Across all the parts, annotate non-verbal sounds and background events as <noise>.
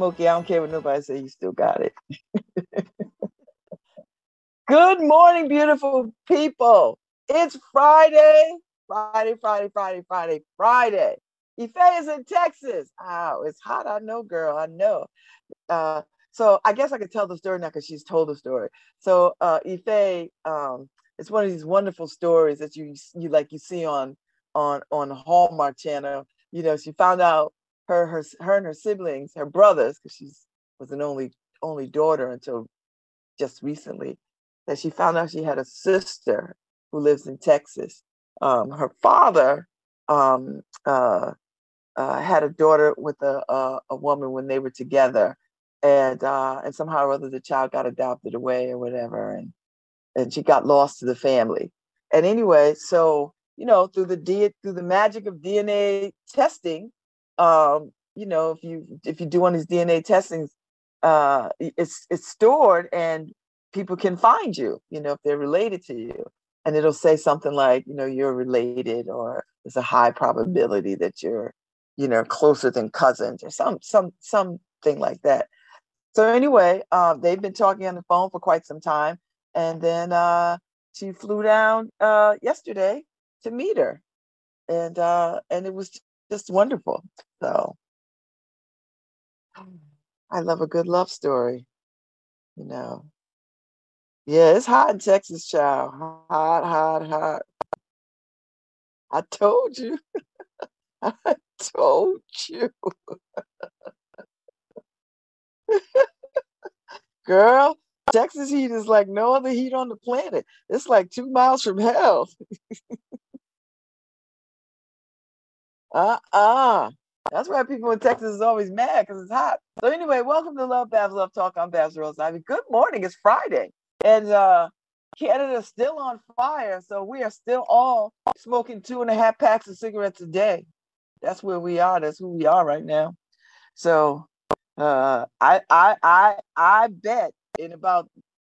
Smokey, I don't care what nobody says, you still got it. <laughs> Good morning, beautiful people. It's Friday, Friday, Friday, Friday, Friday, Friday. Ife is in Texas. Oh, it's hot. I know, girl. I know. Uh, so I guess I could tell the story now because she's told the story. So uh, Ife, um, it's one of these wonderful stories that you you like you see on on on Hallmark Channel. You know, she found out her her her and her siblings, her brothers, because she was an only only daughter until just recently, that she found out she had a sister who lives in Texas. Um, her father um, uh, uh, had a daughter with a, a, a woman when they were together, and uh, and somehow or other the child got adopted away or whatever, and and she got lost to the family. And anyway, so you know through the D, through the magic of DNA testing, um, you know if you if you do one of these DNA testings, uh, it's it's stored and people can find you. You know if they're related to you, and it'll say something like you know you're related or there's a high probability that you're you know closer than cousins or some some something like that. So anyway, uh, they've been talking on the phone for quite some time, and then uh, she flew down uh, yesterday to meet her, and uh, and it was just wonderful. So I love a good love story, you know. Yeah, it's hot in Texas, child. Hot, hot, hot. I told you. <laughs> I told you. <laughs> Girl, Texas heat is like no other heat on the planet. It's like two miles from hell. <laughs> uh-uh. That's why people in Texas is always mad because it's hot. So anyway, welcome to Love Babz Love Talk. I'm Babz Rawls-Ivy. Good morning. It's Friday. And uh Canada's still on fire. So we are still all smoking two and a half packs of cigarettes a day. That's where we are. That's who we are right now. So uh I I I I bet in about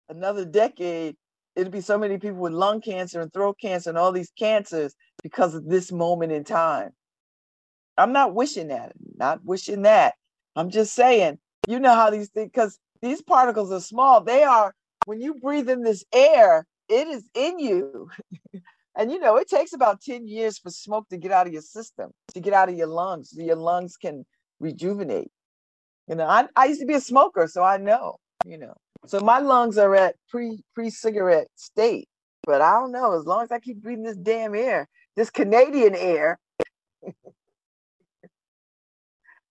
another decade, it'll be so many people with lung cancer and throat cancer and all these cancers because of this moment in time. I'm not wishing that, not wishing that. I'm just saying, you know how these things, because these particles are small. They are, when you breathe in this air, it is in you. <laughs> and you know, it takes about 10 years for smoke to get out of your system, to get out of your lungs, so your lungs can rejuvenate. You know, I, I used to be a smoker, so I know, you know. So my lungs are at pre pre cigarette state, but I don't know. As long as I keep breathing this damn air, this Canadian air. <laughs>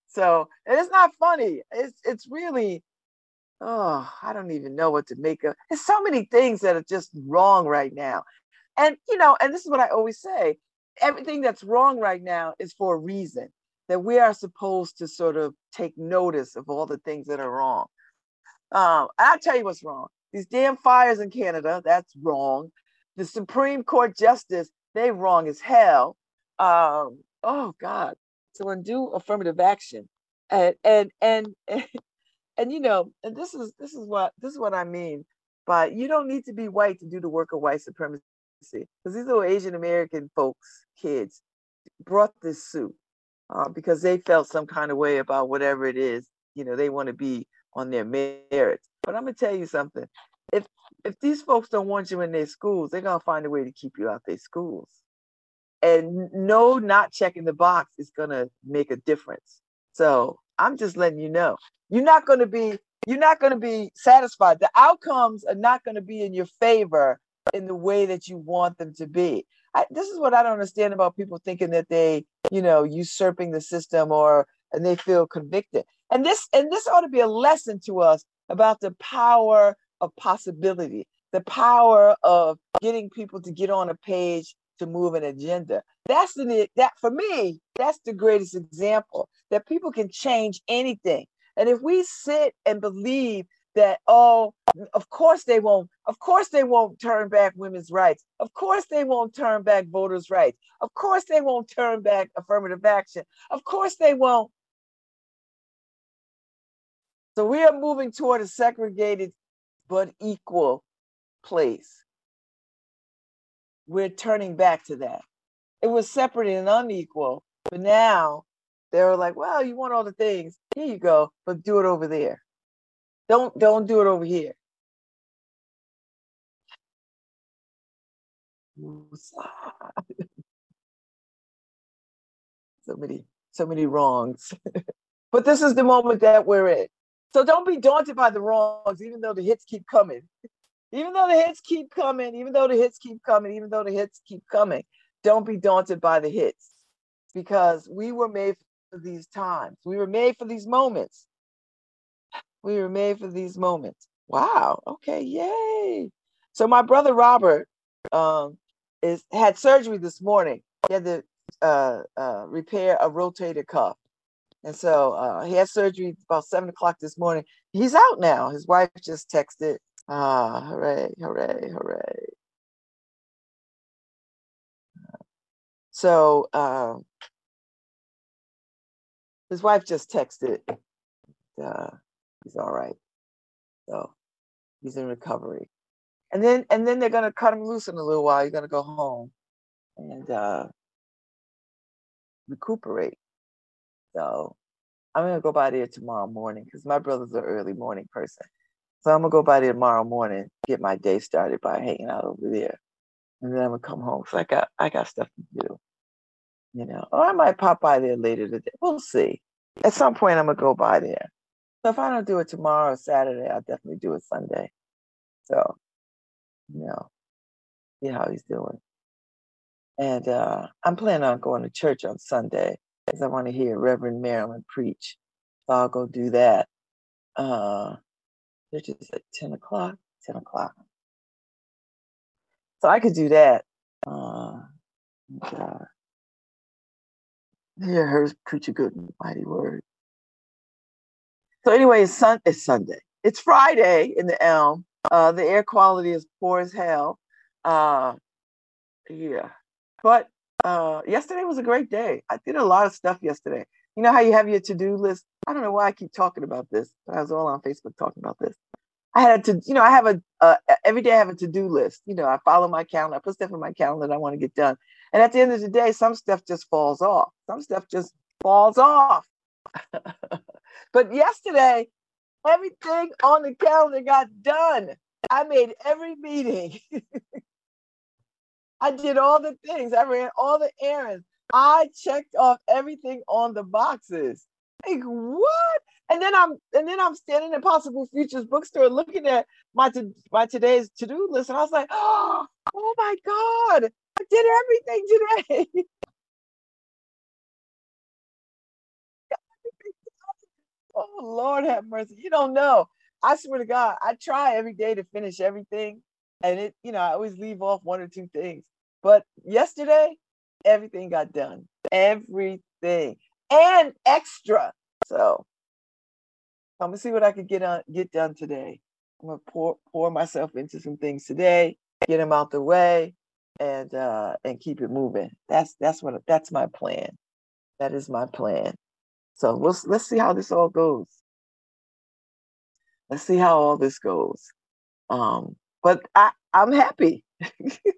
so and it's not funny. It's it's really oh I don't even know what to make of. There's so many things that are just wrong right now, and you know, and this is what I always say: everything that's wrong right now is for a reason. That we are supposed to sort of take notice of all the things that are wrong. Um, I'll tell you what's wrong. These damn fires in Canada, that's wrong. The Supreme Court justice, they wrong as hell. Um, oh God. So undo affirmative action. And and and and, <laughs> and you know, and this is this is what this is what I mean. But you don't need to be white to do the work of white supremacy. Because these little Asian American folks, kids, brought this suit uh, because they felt some kind of way about whatever it is, you know, they want to be on their merits. But I'm gonna tell you something. If if these folks don't want you in their schools, they're gonna find a way to keep you out their schools. And no, not checking the box is gonna make a difference. So I'm just letting you know. You're not gonna be you're not gonna be satisfied. The outcomes are not gonna be in your favor in the way that you want them to be. I, this is what I don't understand about people thinking that they, you know, usurping the system or and they feel convicted. And this and this ought to be a lesson to us about the power of possibility, the power of getting people to get on a page to move an agenda. That's the that for me, that's the greatest example that people can change anything. And if we sit and believe that oh of course they won't of course they won't turn back women's rights of course they won't turn back voters rights of course they won't turn back affirmative action of course they won't so we are moving toward a segregated but equal place. We're turning back to that. It was separate and unequal, but now they were like, well, you want all the things. Here you go, but do it over there. Don't don't do it over here. <laughs> so many, so many wrongs. <laughs> but this is the moment that we're in. So don't be daunted by the wrongs, even though the hits keep coming. Even though the hits keep coming, even though the hits keep coming, even though the hits keep coming, don't be daunted by the hits because we were made for these times. We were made for these moments. We were made for these moments. Wow. Okay. Yay. So my brother Robert um, is had surgery this morning. He had to uh, uh, repair a rotator cuff, and so uh, he had surgery about seven o'clock this morning. He's out now. His wife just texted. Ah, hooray! Hooray! Hooray! So um, his wife just texted. Uh, he's all right. So he's in recovery and then and then they're gonna cut him loose in a little while. You're gonna go home and uh, recuperate. So I'm gonna go by there tomorrow morning because my brother's an early morning person. So I'm gonna go by there tomorrow morning, get my day started by hanging out over there, and then I'm gonna come home. So I got I got stuff to do, you know. Or I might pop by there later today. We'll see. At some point, I'm gonna go by there. So if I don't do it tomorrow or Saturday, I'll definitely do it Sunday. So you know, see how he's doing. And uh, I'm planning on going to church on Sunday because I want to hear Reverend Marilyn preach. So I'll go do that. Uh, church is at 10 o'clock. 10 o'clock. So I could do that. Uh, and, uh, hear her preach a good mighty word. So anyway, it's, sun- it's Sunday. It's Friday in the Elm. Uh, the air quality is poor as hell. Uh, yeah, but uh, yesterday was a great day. I did a lot of stuff yesterday. You know how you have your to-do list? I don't know why I keep talking about this, but I was all on Facebook talking about this. I had to, you know, I have a uh, every day I have a to-do list. You know, I follow my calendar. I put stuff in my calendar that I want to get done. And at the end of the day, some stuff just falls off. Some stuff just falls off. <laughs> but yesterday, Everything on the calendar got done. I made every meeting. <laughs> I did all the things. I ran all the errands. I checked off everything on the boxes. Like what? And then I'm and then I'm standing in Possible Futures bookstore looking at my to, my today's to-do list, and I was like, oh, oh my God, I did everything today. <laughs> Oh Lord have mercy. You don't know. I swear to God, I try every day to finish everything. And it, you know, I always leave off one or two things. But yesterday, everything got done. Everything. And extra. So I'm gonna see what I could get on get done today. I'm gonna pour pour myself into some things today, get them out the way, and uh and keep it moving. That's that's what that's my plan. That is my plan. So we'll, let's see how this all goes. Let's see how all this goes. Um, but I, I'm happy. <laughs>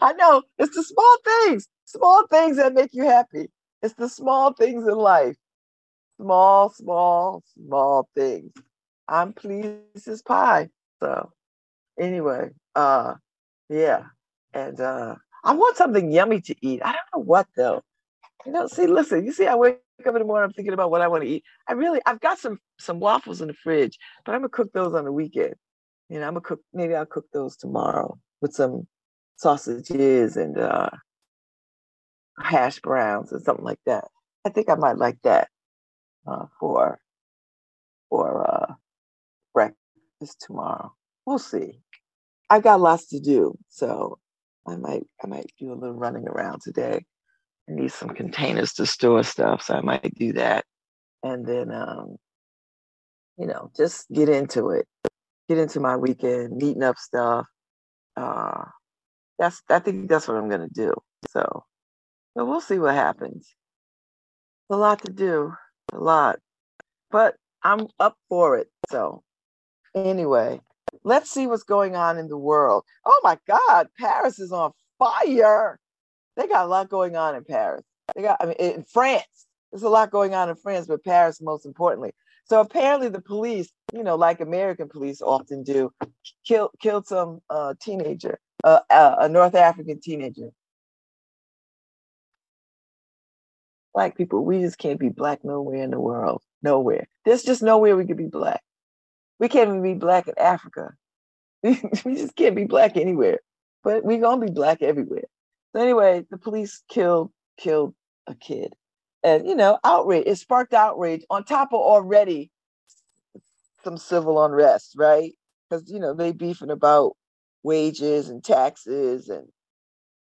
I know it's the small things, small things that make you happy. It's the small things in life. Small, small, small things. I'm pleased as pie. So anyway, uh yeah. And uh I want something yummy to eat. I don't know what though. You know, see, listen, you see, I wake up in the morning, I'm thinking about what I want to eat. I really, I've got some some waffles in the fridge, but I'm gonna cook those on the weekend. You know, I'm gonna cook. Maybe I'll cook those tomorrow with some sausages and uh, hash browns or something like that. I think I might like that uh, for for uh, breakfast tomorrow. We'll see. I've got lots to do, so I might I might do a little running around today. I need some containers to store stuff, so I might do that. And then, um, you know, just get into it. Get into my weekend, meeting up stuff. Uh, that's I think that's what I'm gonna do. So, so we'll see what happens. A lot to do, a lot, but I'm up for it. So, anyway, let's see what's going on in the world. Oh my God, Paris is on fire. They got a lot going on in Paris. They got, I mean, in France. there's a lot going on in France, but Paris most importantly. So apparently the police, you know, like American police often do, killed killed some uh, teenager, uh, a North African teenager. Black people, we just can't be black nowhere in the world. Nowhere. There's just nowhere we could be black. We can't even be black in Africa. <laughs> we just can't be black anywhere. But we're gonna be black everywhere. So anyway, the police killed killed a kid and you know outrage it sparked outrage on top of already some civil unrest right because you know they beefing about wages and taxes and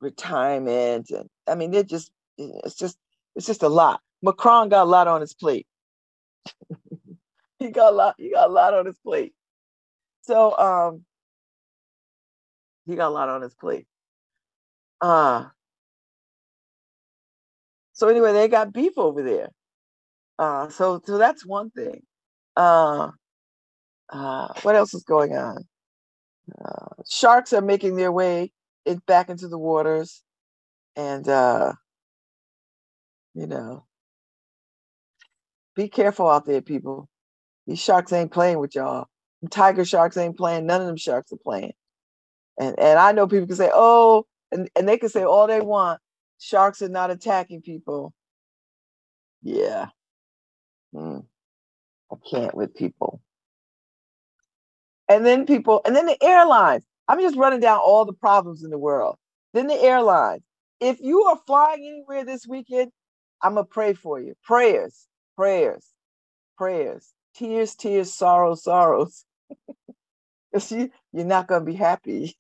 retirement and i mean they're just it's just it's just a lot macron got a lot on his plate <laughs> he got a lot he got a lot on his plate so um he got a lot on his plate uh so anyway, they got beef over there. Uh, so so that's one thing. Uh, uh, what else is going on? Uh, sharks are making their way in, back into the waters, and uh, you know, be careful out there, people. These sharks ain't playing with y'all. Tiger sharks ain't playing. None of them sharks are playing. And and I know people can say, oh, and, and they can say all they want, Sharks are not attacking people. Yeah. Mm. I can't with people. And then people, and then the airlines. I'm just running down all the problems in the world. Then the airlines. If you are flying anywhere this weekend, I'm to pray for you. Prayers, prayers, prayers, tears, tears, sorrows, sorrows. <laughs> you, you're not to be happy.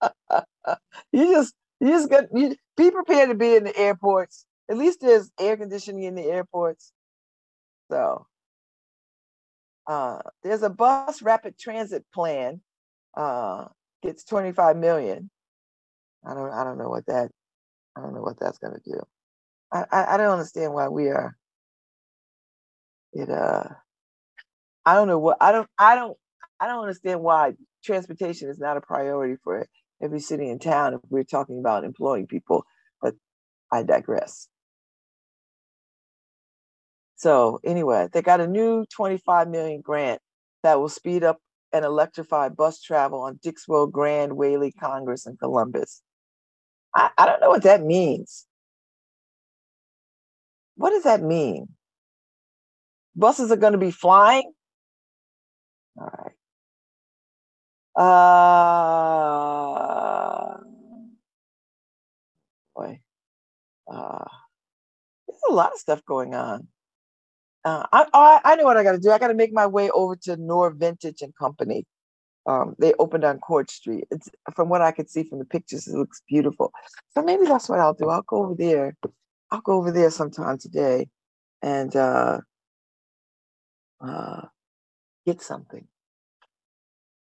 <laughs> you just you just got you be prepared to be in the airports. At least there's air conditioning in the airports. So uh, there's a bus rapid transit plan. Uh, gets 25 million. I don't I don't know what that I don't know what that's gonna do. I, I, I don't understand why we are it uh I don't know what I don't I don't I don't understand why transportation is not a priority for every city and town if we're talking about employing people, but I digress. So anyway, they got a new 25 million grant that will speed up and electrify bus travel on Dixwell, Grand, Whalley, Congress, and Columbus. I, I don't know what that means. What does that mean? Buses are going to be flying? All right. Uh, boy, uh, there's a lot of stuff going on. Uh, I, I, I know what I got to do. I got to make my way over to Nor Vintage and Company. Um, they opened on Court Street. It's from what I could see from the pictures, it looks beautiful. So maybe that's what I'll do. I'll go over there. I'll go over there sometime today and uh, uh, get something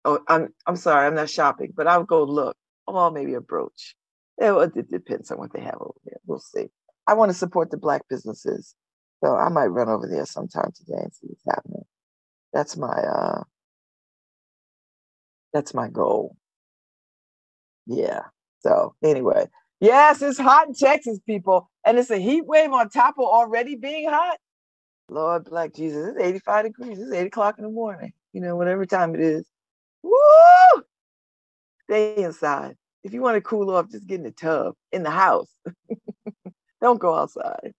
oh, I'm I'm sorry, I'm not shopping, but I'll go look. Oh, maybe a brooch. It, it depends on what they have over there. We'll see. I want to support the black businesses, so I might run over there sometime today and see what's happening. That's my uh, that's my goal. Yeah. So anyway, yes, it's hot in Texas, people, and it's a heat wave on top of already being hot. Lord, black Jesus, it's 85 degrees. It's 8 o'clock in the morning. You know, whatever time it is. Woo! Stay inside. If you want to cool off, just get in the tub in the house. <laughs> Don't go outside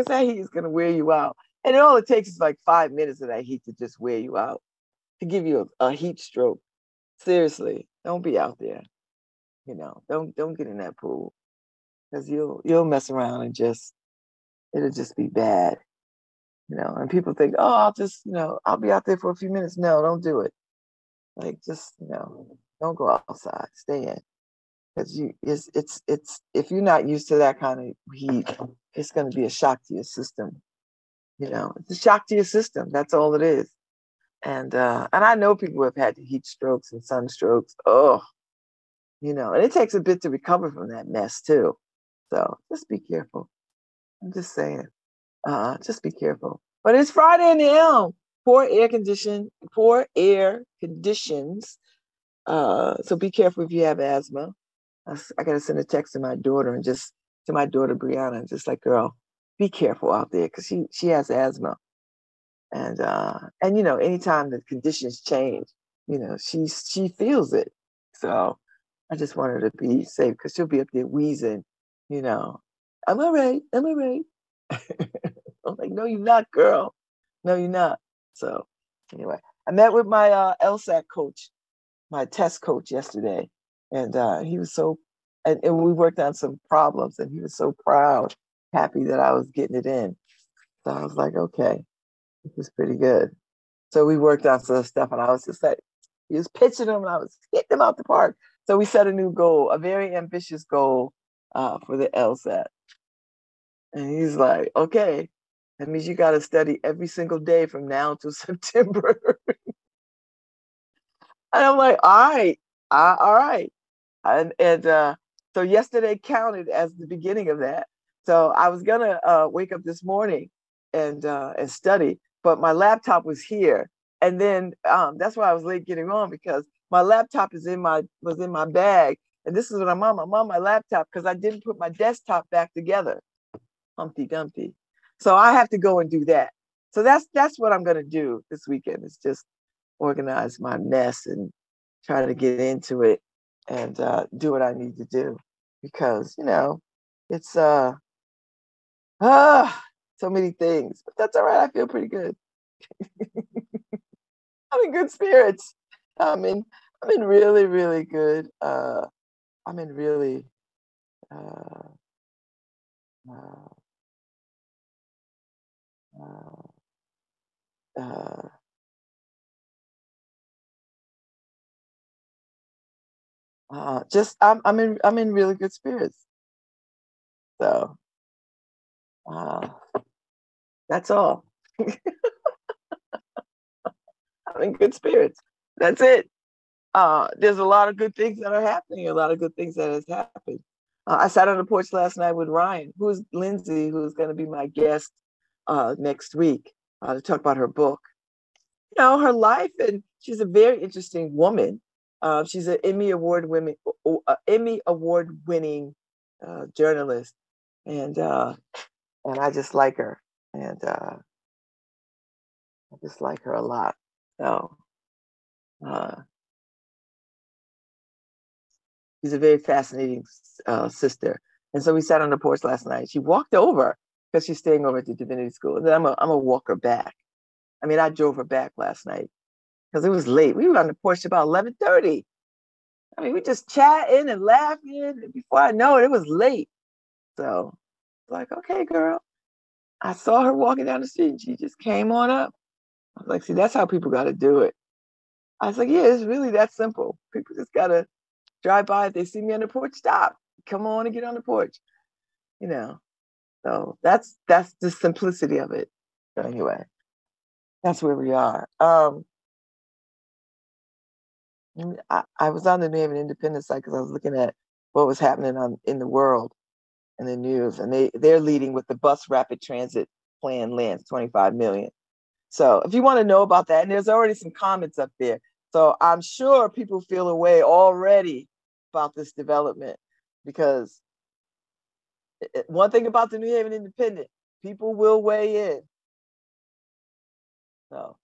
because that heat is going to wear you out. And all it takes is like five minutes of that heat to just wear you out, to give you a, a heat stroke. Seriously, don't be out there. You know, don't don't get in that pool because you'll you'll mess around and just it'll just be bad. You know, and people think, oh, I'll just you know I'll be out there for a few minutes. No, don't do it. Like just you know, don't go outside. Stay in. Because you it's it's it's if you're not used to that kind of heat, it's gonna be a shock to your system. You know, it's a shock to your system. That's all it is. And uh and I know people have had heat strokes and sunstrokes. Oh, you know, and it takes a bit to recover from that mess too. So just be careful. I'm just saying. Uh, just be careful. But it's Friday in the Elm poor air condition, poor air conditions. Uh, so be careful if you have asthma. I, got to send a text to my daughter and just to my daughter Brianna, and just like, girl, be careful out there because she she has asthma, and uh, and you know anytime the conditions change, you know she she feels it. So I just want her to be safe because she'll be up there wheezing, you know. I'm all right. I'm all right. <laughs> I'm like, no, you're not, girl. No, you're not. So anyway, I met with my uh, LSAT coach, my test coach yesterday, and uh, he was so, and, and we worked on some problems, and he was so proud, happy that I was getting it in. So I was like, okay, it was pretty good. So we worked on some stuff, and I was just like, he was pitching them, and I was hitting them out the park. So we set a new goal, a very ambitious goal uh, for the LSAT. And he's like, okay, that means you got to study every single day from now to <laughs> September. <laughs> and I'm like, all right, all right. And, and uh, so yesterday counted as the beginning of that. So I was gonna uh, wake up this morning and uh, and study, but my laptop was here, and then um, that's why I was late getting on because my laptop is in my was in my bag, and this is what I'm on. I'm on my laptop because I didn't put my desktop back together. Humpty Dumpty. So I have to go and do that. So that's that's what I'm gonna do this weekend. Is just organize my mess and try to get into it and uh, do what I need to do because you know it's uh ah so many things, but that's all right. I feel pretty good. <laughs> I'm in good spirits. I'm in I'm in really really good. Uh, I'm in really. Uh, uh, uh, uh, uh, just I'm I'm in I'm in really good spirits. So uh, that's all. <laughs> I'm in good spirits. That's it. Uh, there's a lot of good things that are happening. A lot of good things that has happened. Uh, I sat on the porch last night with Ryan, who's Lindsay, who's going to be my guest uh, next week uh, to talk about her book. You know, her life, and she's a very interesting woman. Uh, she's an Emmy award winning, uh, Emmy award winning uh, journalist, and uh, and I just like her, and uh, I just like her a lot. So, uh, she's a very fascinating sister. And so we sat on the porch last night. She walked over because she's staying over at the divinity school. And then I'm a, I'm a walk her back. I mean, I drove her back last night because it was late. We were on the porch about 11:30. I mean, we just chatting and laughing. Before I know it, it was late. So, like, okay, girl. I saw her walking down the street. And she just came on up. I was like, see, that's how people got to do it. I was like, yeah, it's really that simple. People just got to drive by. If they see me on the porch, stop. Come on and get on the porch. You know, so that's that's the simplicity of it. So anyway, that's where we are. Um, I, I was on the New Haven Independent site because I was looking at what was happening on in the world in the news, and they they're leading with the bus rapid transit plan lands 25 million. So if you want to know about that, and there's already some comments up there. So I'm sure people feel a way already about this development because one thing about the New Haven Independent, people will weigh in. So,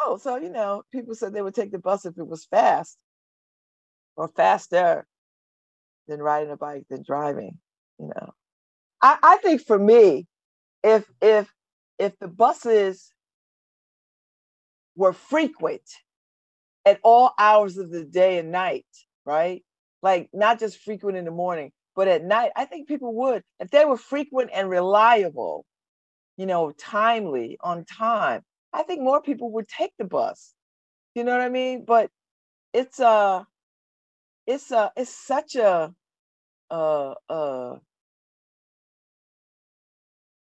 oh, so you know, people said they would take the bus if it was fast or faster than riding a bike than driving. You know, I, I think for me, if if if the buses were frequent at all hours of the day and night, right? Like not just frequent in the morning, but at night, I think people would, if they were frequent and reliable, you know, timely, on time, I think more people would take the bus. You know what I mean? But it's uh it's uh it's such a uh uh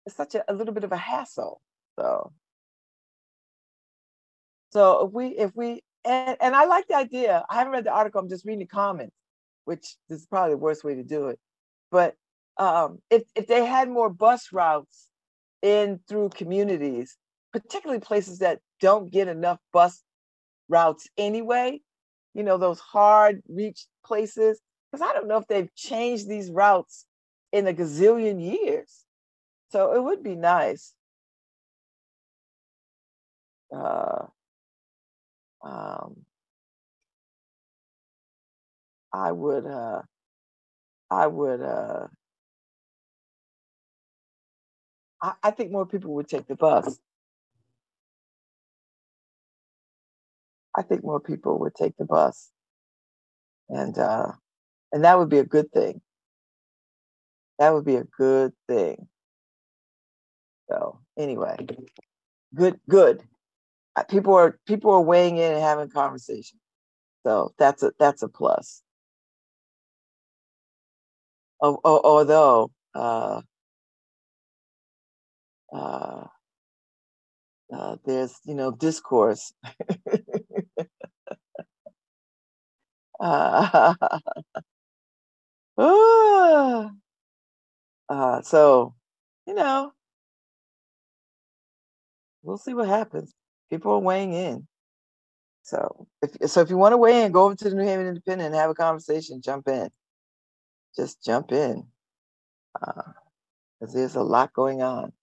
it's such a, a little bit of a hassle. So so if we if we and, and I like the idea. I haven't read the article, I'm just reading the comments which is probably the worst way to do it. But um, if if they had more bus routes in through communities, particularly places that don't get enough bus routes anyway, you know, those hard reach places, because I don't know if they've changed these routes in a gazillion years. so it would be nice. Uh, um, I would, uh, I would, uh, I, I think more people would take the bus. I think more people would take the bus, and uh, and that would be a good thing. That would be a good thing. So anyway, good, good. People are people are weighing in and having conversation. So that's a that's a plus. although uh, uh, uh, there's you know discourse. <laughs> uh, <sighs> uh, so you know we'll see what happens. People are weighing in. So if so, if you want to weigh in, go over to the New Haven Independent and have a conversation. Jump in. Just jump in, because uh, there's a lot going on.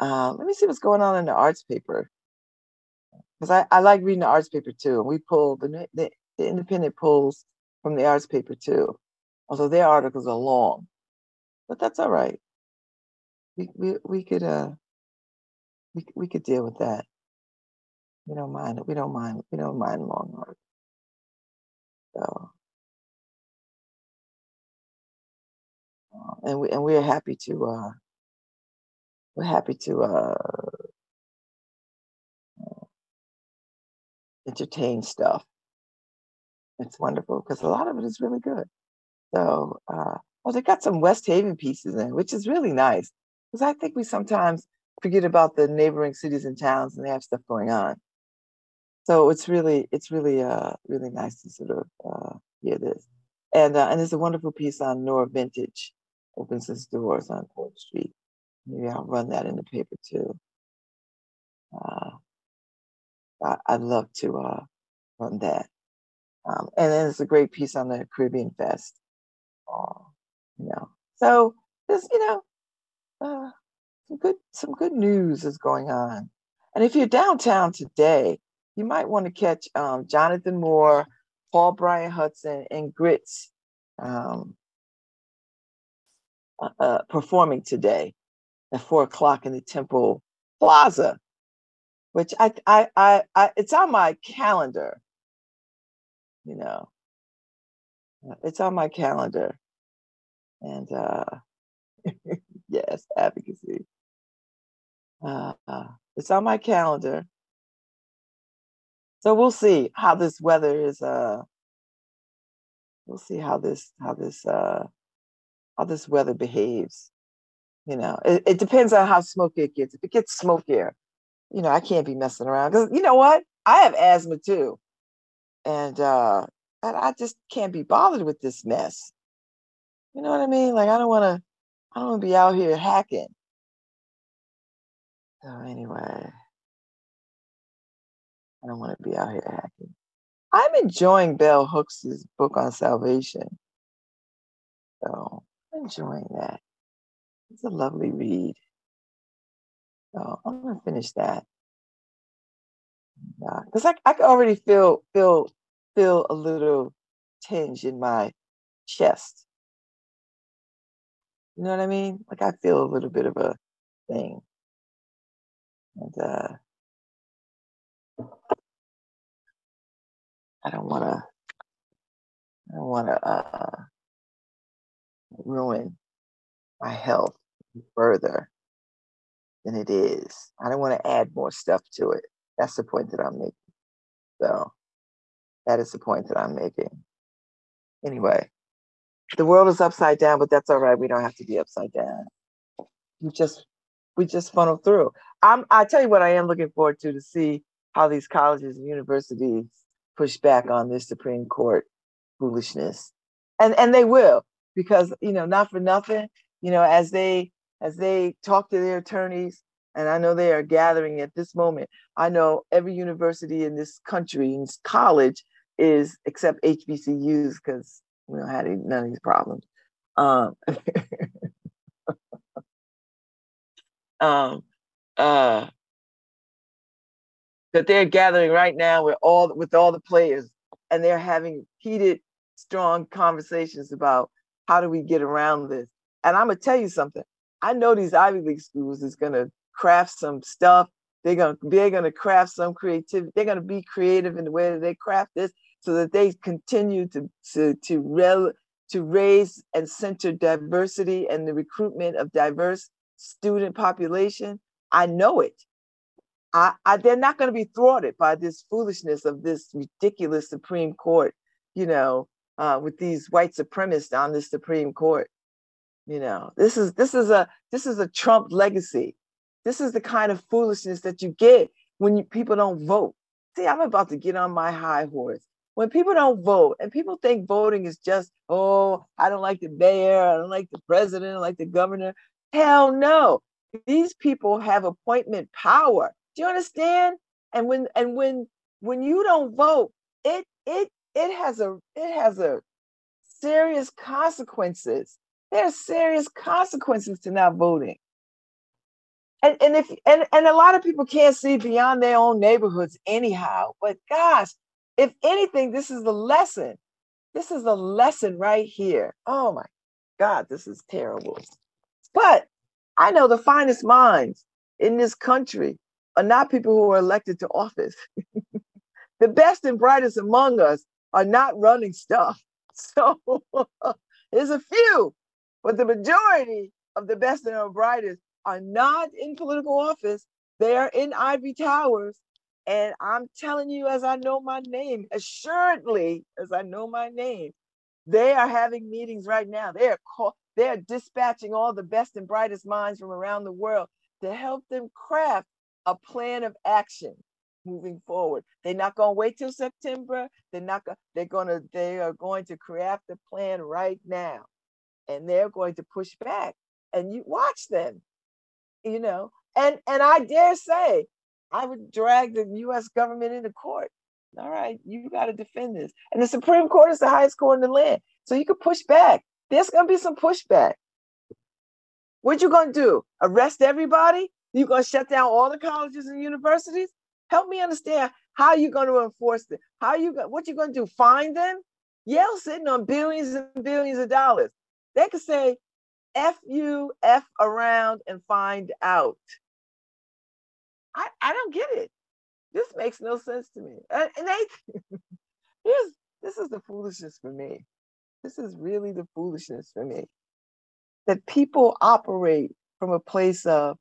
Uh, let me see what's going on in the arts paper, because I, I like reading the arts paper too. And we pull the, the the Independent pulls from the arts paper too, although their articles are long, but that's all right. We we we could uh we we could deal with that. We don't mind. We don't mind. We don't mind long articles. So, uh, and we and we are happy to uh, we're happy to uh, entertain stuff. It's wonderful because a lot of it is really good. So, uh, well, they got some West Haven pieces in, which is really nice because I think we sometimes forget about the neighboring cities and towns and they have stuff going on. So it's really, it's really, uh, really nice to sort of uh, hear this. And uh, and there's a wonderful piece on Nora Vintage opens its doors on Port Street. Maybe I'll run that in the paper too. Uh, I, would love to uh, run that. Um, and then it's a great piece on the Caribbean Fest. Oh, you know, so there's you know uh, some good some good news is going on. And if you're downtown today, you might want to catch um, Jonathan Moore, Paul Brian Hudson, and Grits um, uh, uh, performing today at four o'clock in the Temple Plaza, which I, I, I, I it's on my calendar. You know, uh, it's on my calendar, and uh, <laughs> yes, advocacy. Uh, it's on my calendar. So we'll see how this weather is. Uh, we'll see how this how this uh, how this weather behaves. You know, it, it depends on how smoky it gets. If it gets smokier, you know, I can't be messing around because you know what? I have asthma too, and uh, I, I just can't be bothered with this mess. You know what I mean? Like I don't want to. I don't want to be out here hacking. So anyway, I don't want to be out here hacking. I'm enjoying Bell Hooks' book on salvation. So I'm enjoying that. It's a lovely read. So I'm gonna finish that. Because I, I can already feel feel feel a little tinge in my chest. You know what I mean? Like I feel a little bit of a thing. And uh I don't wanna I don't wanna uh ruin my health further than it is. I don't want to add more stuff to it. That's the point that I'm making. So that is the point that I'm making. Anyway, the world is upside down, but that's all right. We don't have to be upside down. We just we just funnel through. I'm I tell you what I am looking forward to to see how these colleges and universities push back on this Supreme Court foolishness. And and they will, because you know, not for nothing, you know, as they as they talk to their attorneys, and I know they are gathering at this moment. I know every university in this country, in college, is except HBCUs because we don't have any, none of these problems. Um, <laughs> um, uh, that they're gathering right now with all with all the players, and they're having heated, strong conversations about how do we get around this. And I'm gonna tell you something. I know these Ivy League schools is gonna craft some stuff. They're gonna they're gonna craft some creativity. They're gonna be creative in the way that they craft this, so that they continue to to to rel to raise and center diversity and the recruitment of diverse student population. I know it. I, I, they're not going to be thwarted by this foolishness of this ridiculous Supreme Court, you know, uh, with these white supremacists on the Supreme Court. You know, this is this is a this is a Trump legacy. This is the kind of foolishness that you get when you, people don't vote. See, I'm about to get on my high horse. When people don't vote and people think voting is just, oh, I don't like the mayor, I don't like the president, I don't like the governor. Hell no. These people have appointment power. Do you understand? And when and when when you don't vote, it it it has a it has a serious consequences. There are serious consequences to not voting. And, and if and, and a lot of people can't see beyond their own neighborhoods anyhow. But gosh, if anything, this is the lesson. This is the lesson right here. Oh my God, this is terrible. But I know the finest minds in this country are not people who are elected to office. <laughs> the best and brightest among us are not running stuff. <laughs> So <laughs> there's a few, but the majority of the best and brightest are not in political office. They are in ivory towers. And I'm telling you, as I know my name, assuredly, as I know my name, they are having meetings right now. They are call, they are dispatching all the best and brightest minds from around the world to help them craft a plan of action moving forward. They're not going to wait till September. They're not they're going to they are going to craft a plan right now. And they're going to push back. And you watch them. You know, and and I dare say I would drag the US government into court. All right, you got to defend this. And the Supreme Court is the highest court in the land. So you could push back. There's going to be some pushback. What you going to do? Arrest everybody? You going to shut down all the colleges and universities? Help me understand how you going to enforce it. How you? What you going to do? Find them? Yale sitting on billions and billions of dollars. They could say, "F you, f around, and find out." I I don't get it. This makes no sense to me. And, and they <laughs> here's this is the foolishness for me. This is really the foolishness for me. That people operate from a place of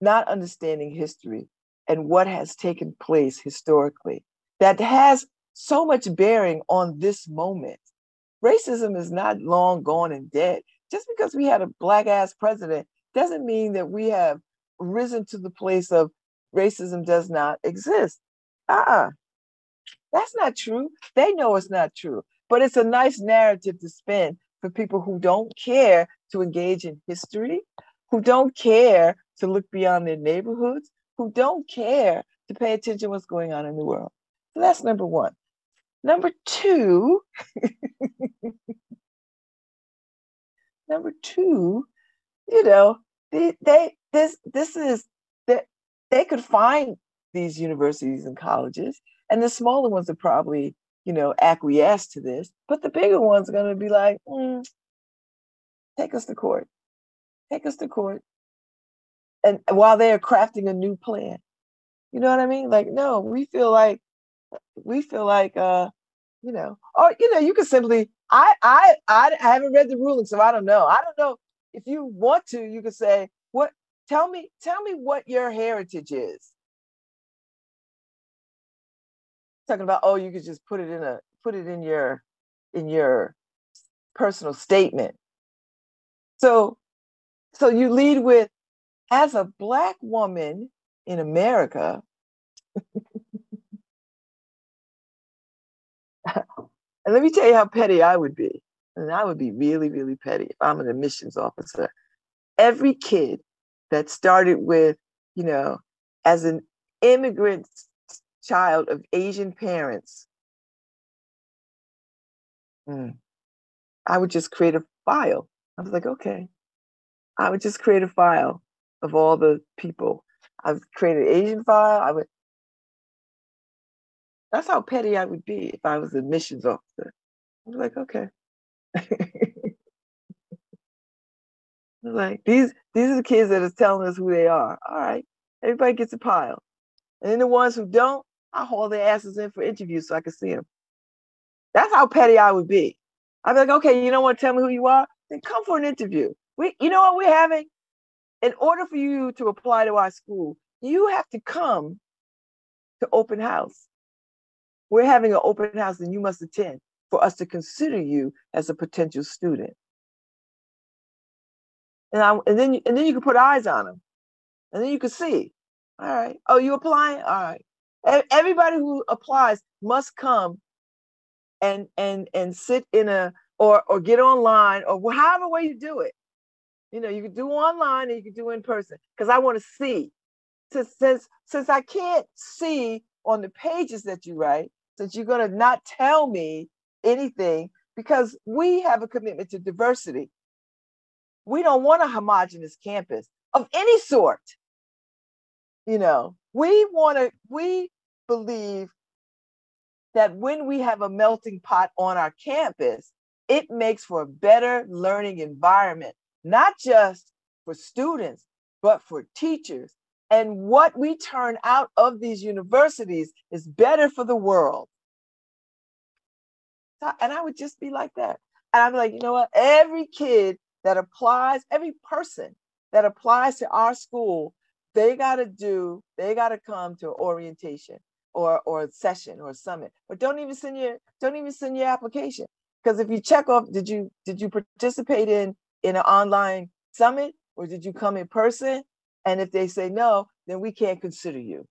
not understanding history and what has taken place historically that has so much bearing on this moment. Racism is not long gone and dead. Just because we had a black ass president doesn't mean that we have risen to the place of racism does not exist. Uh-uh. That's not true. They know it's not true. But it's a nice narrative to spin for people who don't care to engage in history, who don't care to look beyond their neighborhoods, who don't care to pay attention to what's going on in the world. So that's number one. Number two, <laughs> number two, you know, they, they this this is that they could find these universities and colleges, and the smaller ones are probably, you know, acquiesce to this, but the bigger ones are going to be like, mm, take us to court, take us to court, and while they're crafting a new plan. You know what I mean? Like, no, we feel like we feel like uh, you know, or you know, you can simply I I I, I haven't read the ruling, so I don't know. I don't know if you want to, you could say, what tell me, tell me what your heritage is. Talking about, oh, you could just put it in a put it in your in your personal statement. So so you lead with as a black woman in America, <laughs> and let me tell you how petty I would be. And I would be really, really petty if I'm an admissions officer. Every kid that started with, you know, as an immigrant child of Asian parents, mm, I would just create a file. I was like, okay. I would just create a file of all the people. I've created Asian file. I would. That's how petty I would be if I was admissions officer. I'm like, okay. <laughs> like these these are the kids that is telling us who they are. All right, everybody gets a pile, and then the ones who don't, I haul their asses in for interviews so I can see them. That's how petty I would be. I'd be like, okay, you don't want to tell me who you are? Then come for an interview. We, you know what we're having? In order for you to apply to our school, you have to come to open house. We're having an open house and you must attend for us to consider you as a potential student. And, I, and then and then you can put eyes on them, and then you can see. All right. Oh, you applying? All right. Everybody who applies must come and and and sit in a or or get online or however way you do it. You know, you can do online and you can do in person because I want to see. Since, since since I can't see on the pages that you write, since you're gonna not tell me anything, because we have a commitment to diversity. We don't want a homogenous campus of any sort. You know, we want to, we believe that when we have a melting pot on our campus, it makes for a better learning environment, not just for students, but for teachers. And what we turn out of these universities is better for the world. And I would just be like that. And I'm like, you know what? Every kid that applies, every person that applies to our school, they got to do, they got to come to orientation or or session or summit. But don't even send your don't even send your application because if you check off, did you did you participate in in an online summit or did you come in person? And if they say no, then we can't consider you.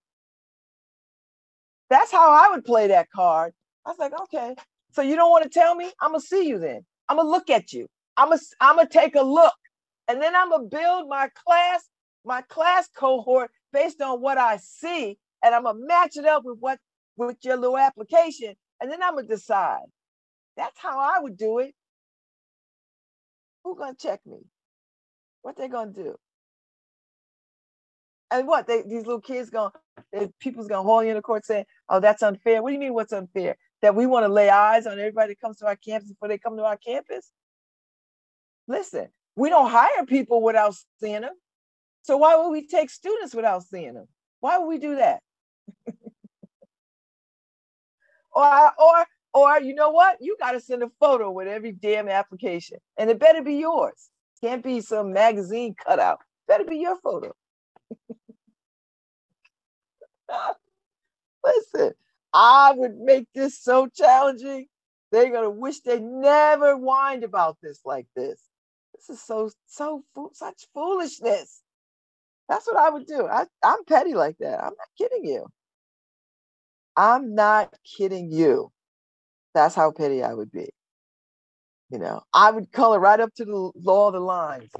That's how I would play that card. I was like, okay, so you don't want to tell me? I'm gonna see you then. I'm gonna look at you. I'm gonna I'm gonna take a look, and then I'm gonna build my class my class cohort based on what I see and I'm gonna match it up with what with your little application, and then I'm gonna decide. That's how I would do it. Who gonna check me? What they gonna do? And what they these little kids gonna people's gonna haul you in the court saying, "Oh, that's unfair." What do you mean? What's unfair? That we want to lay eyes on everybody that comes to our campus before they come to our campus? Listen, we don't hire people without seeing them. So why would we take students without seeing them? Why would we do that? <laughs> or or or you know what? You got to send a photo with every damn application, and it better be yours. Can't be some magazine cutout. Better be your photo. <laughs> Listen, I would make this so challenging. They're gonna wish they never whined about this like this. This is so so such foolishness. That's what I would do. I, I'm petty like that. I'm not kidding you. I'm not kidding you. That's how petty I would be. You know, I would color right up to the law of the lines.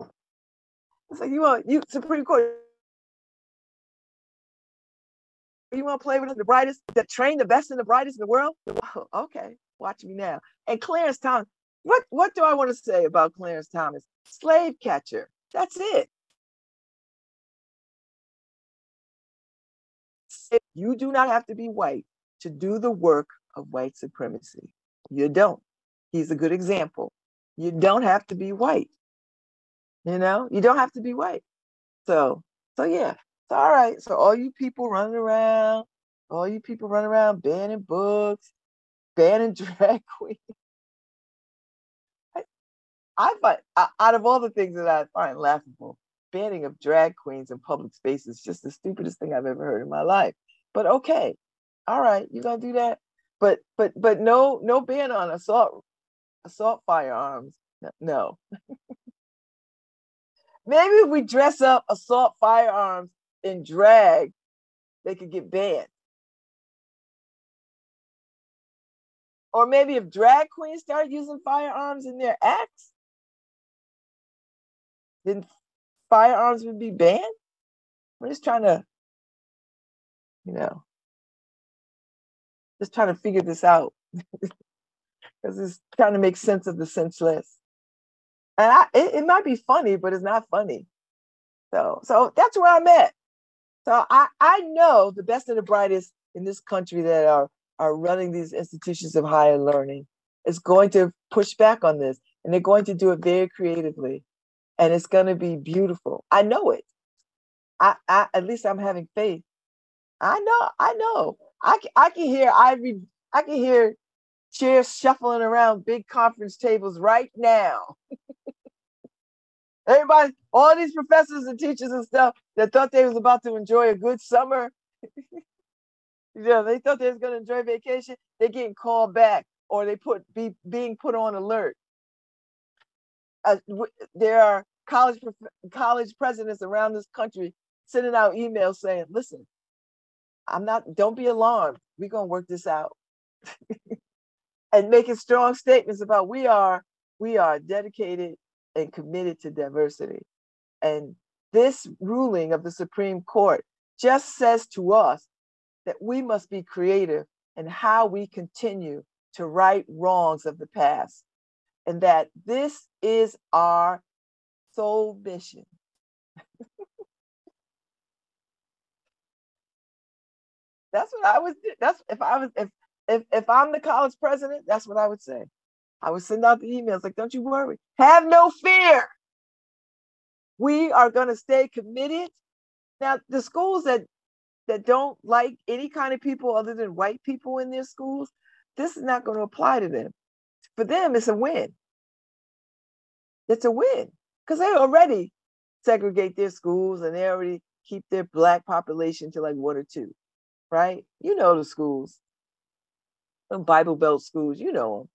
<laughs> it's like you want you Supreme Court. You want to play with the brightest, that train the best and the brightest in the world? Okay, watch me now. And Clarence Thomas, what what do I want to say about Clarence Thomas? Slave catcher. That's it. You do not have to be white to do the work of white supremacy. You don't. He's a good example. You don't have to be white. You know, you don't have to be white. So, so yeah, all right. So all you people running around, all you people running around banning books, banning <laughs> drag queens. I, find out of all the things that I find laughable, banning of drag queens in public spaces is just the stupidest thing I've ever heard in my life. But okay, all right, you're gonna do that. But but but no no ban on assault assault firearms. No. <laughs> Maybe if we dress up assault firearms in drag, they could get banned. Or maybe if drag queens start using firearms in their acts, then firearms would be banned. We're just trying to you know, just trying to figure this out <laughs> because it's trying to make sense of the senseless. And I, it, it might be funny, but it's not funny. So, so that's where I'm at. So I, I know the best and the brightest in this country that are are running these institutions of higher learning is going to push back on this, and they're going to do it very creatively, and it's going to be beautiful. I know it. I, I at least I'm having faith. I know. I know. I can, I can hear Ivy. I can hear chairs shuffling around big conference tables right now. <laughs> Everybody, all these professors and teachers and stuff that thought they was about to enjoy a good summer. <laughs> yeah, they thought they was going to enjoy vacation. They're getting called back or they put be being put on alert. Uh, w- there are college college presidents around this country sending out emails saying, "Listen, I'm not. Don't be alarmed. We're gonna work this out," <laughs> and making strong statements about we are we are dedicated and committed to diversity. And this ruling of the Supreme Court just says to us that we must be creative in how we continue to right wrongs of the past, and that this is our sole mission. that's what I would. That's if I was if if if I'm the college president, that's what I would say. I would send out the emails like, don't you worry, have no fear. We are going to stay committed. Now, the schools that that don't like any kind of people other than white people in their schools, this is not going to apply to them. For them, it's a win. It's a win because they already segregate their schools and they already keep their black population to like one or two, right? You know the schools, The Bible Belt schools, you know them.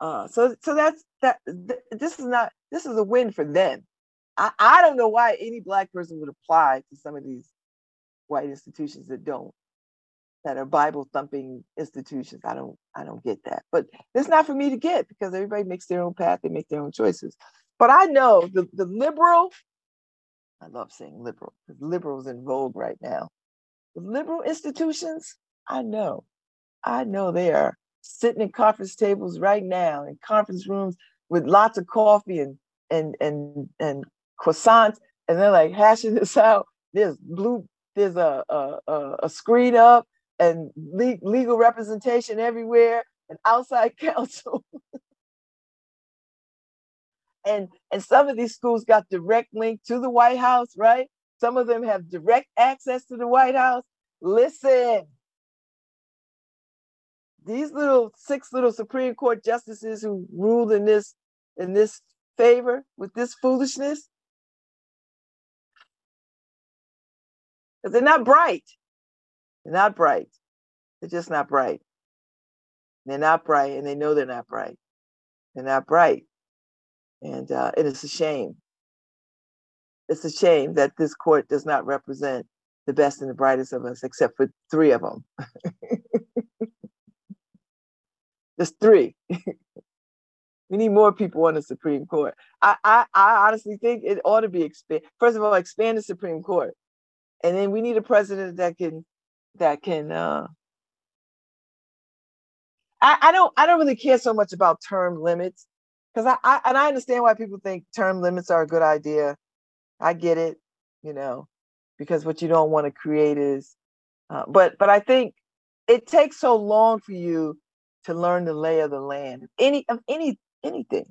Uh, so so that's that. Th- this is not. This is a win for them. I, I don't know why any black person would apply to some of these white institutions that don't, that are Bible thumping institutions. I don't I don't get that. But it's not for me to get because everybody makes their own path. They make their own choices. But I know the the liberal. I love saying liberal because liberals in vogue right now. The liberal institutions. I know. I know they are sitting in conference tables right now in conference rooms with lots of coffee and and and and croissants, and they're like hashing this out. There's blue, there's a a, a screen up and le- legal representation everywhere and outside <laughs> counsel. and and some of these schools got direct link to the White House, right? Some of them have direct access to the White House. Listen, these little six little Supreme Court justices who ruled in this in this favor with this foolishness, because they're not bright. They're not bright. They're just not bright. They're not bright, and they know they're not bright. They're not bright, and uh, it is a shame. It's a shame that this court does not represent the best and the brightest of us, except for three of them. <laughs> There's three. <laughs> we need more people on the Supreme Court. I, I, I honestly think it ought to be expand. First of all, expand the Supreme Court, and then we need a president that can, that can. Uh, I, I don't, I don't really care so much about term limits, because I, I, and I understand why people think term limits are a good idea. I get it, you know, because what you don't want to create is, uh, but, but I think it takes so long for you to learn the lay of the land, any of any anything.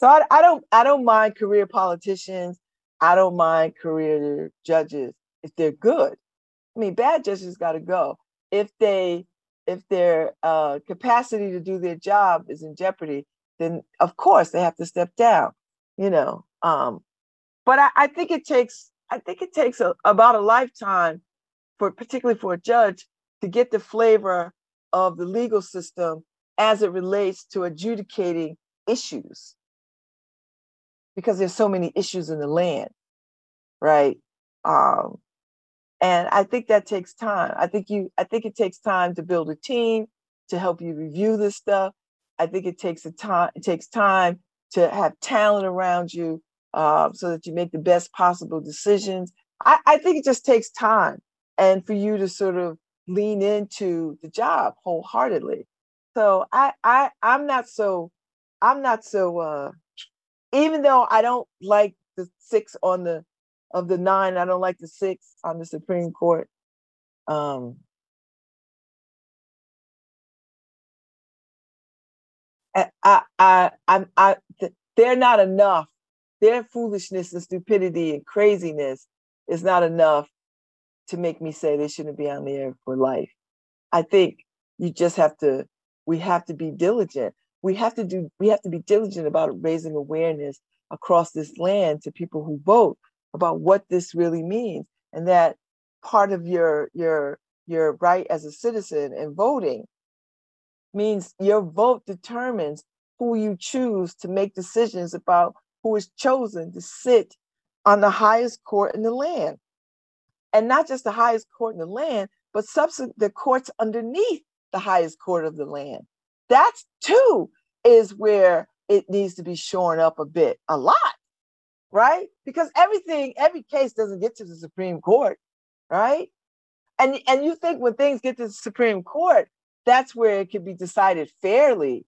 So I, I don't I don't mind career politicians. I don't mind career judges if they're good. I mean, bad judges got to go if they if their uh, capacity to do their job is in jeopardy. Then of course they have to step down. You know, um, but I, I think it takes I think it takes a, about a lifetime for particularly for a judge to get the flavor of the legal system as it relates to adjudicating issues. Because there's so many issues in the land right? Um, and i think that takes time. I think you i think it takes time to build a team to help you review this stuff. I think it takes a time it takes time to have talent around you uh, so that you make the best possible decisions. I, I think it just takes time. And for you to sort of lean into the job wholeheartedly. So I I I'm not so I'm not so uh even though I don't like the six on the of the nine, I don't like the six on the Supreme Court. Um, I, I, I, I, I, they're not enough. Their foolishness and stupidity and craziness is not enough to make me say they shouldn't be on the air for life. I think you just have to, we have to be diligent. We have to do, we have to be diligent about raising awareness across this land to people who vote about what this really means and that part of your your your right as a citizen and voting means your vote determines who you choose to make decisions about who is chosen to sit on the highest court in the land. And not just the highest court in the land, but subsequent the courts underneath the highest court of the land. That's too is where it needs to be shorn up a bit, a lot, right? Because everything, every case doesn't get to the Supreme Court, right? And and you think when things get to the Supreme Court, that's where it can be decided fairly.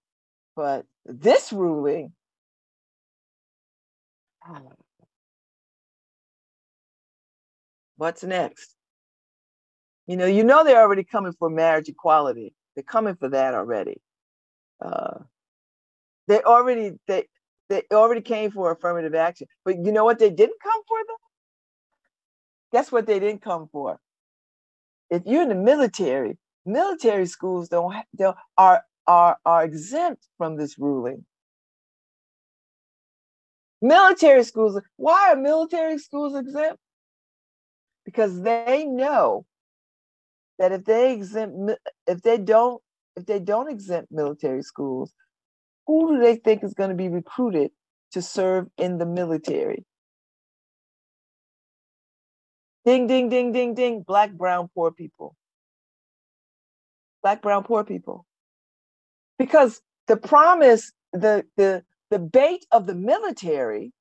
But this ruling, ah, what's next? You know, you know they're already coming for marriage equality. They're coming for that already. Uh, they already they they already came for affirmative action. But you know what they didn't come for though? Guess what they didn't come for? If you're in the military, military schools don't, don't are are are exempt from this ruling. Military schools, why are military schools exempt? Because they know that if they exempt if they don't if they don't exempt military schools, who do they think is going to be recruited to serve in the military? Ding, ding, ding, ding, ding. Black, brown, poor people. Black, brown, poor people. Because the promise, the, the, the bait of the military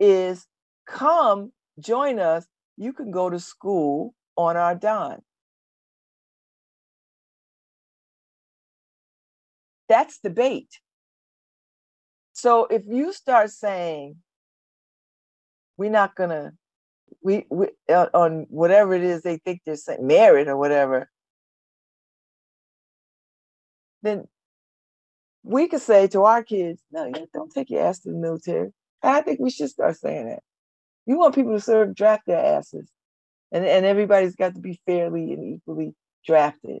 is come join us. You can go to school on our dime. That's the bait. So if you start saying, we're not gonna, we, we uh, on whatever it is they think they're saying, merit or whatever, then we could say to our kids, no, don't take your ass to the military. I think we should start saying that. You want people to serve, draft their asses. And, and everybody's got to be fairly and equally drafted.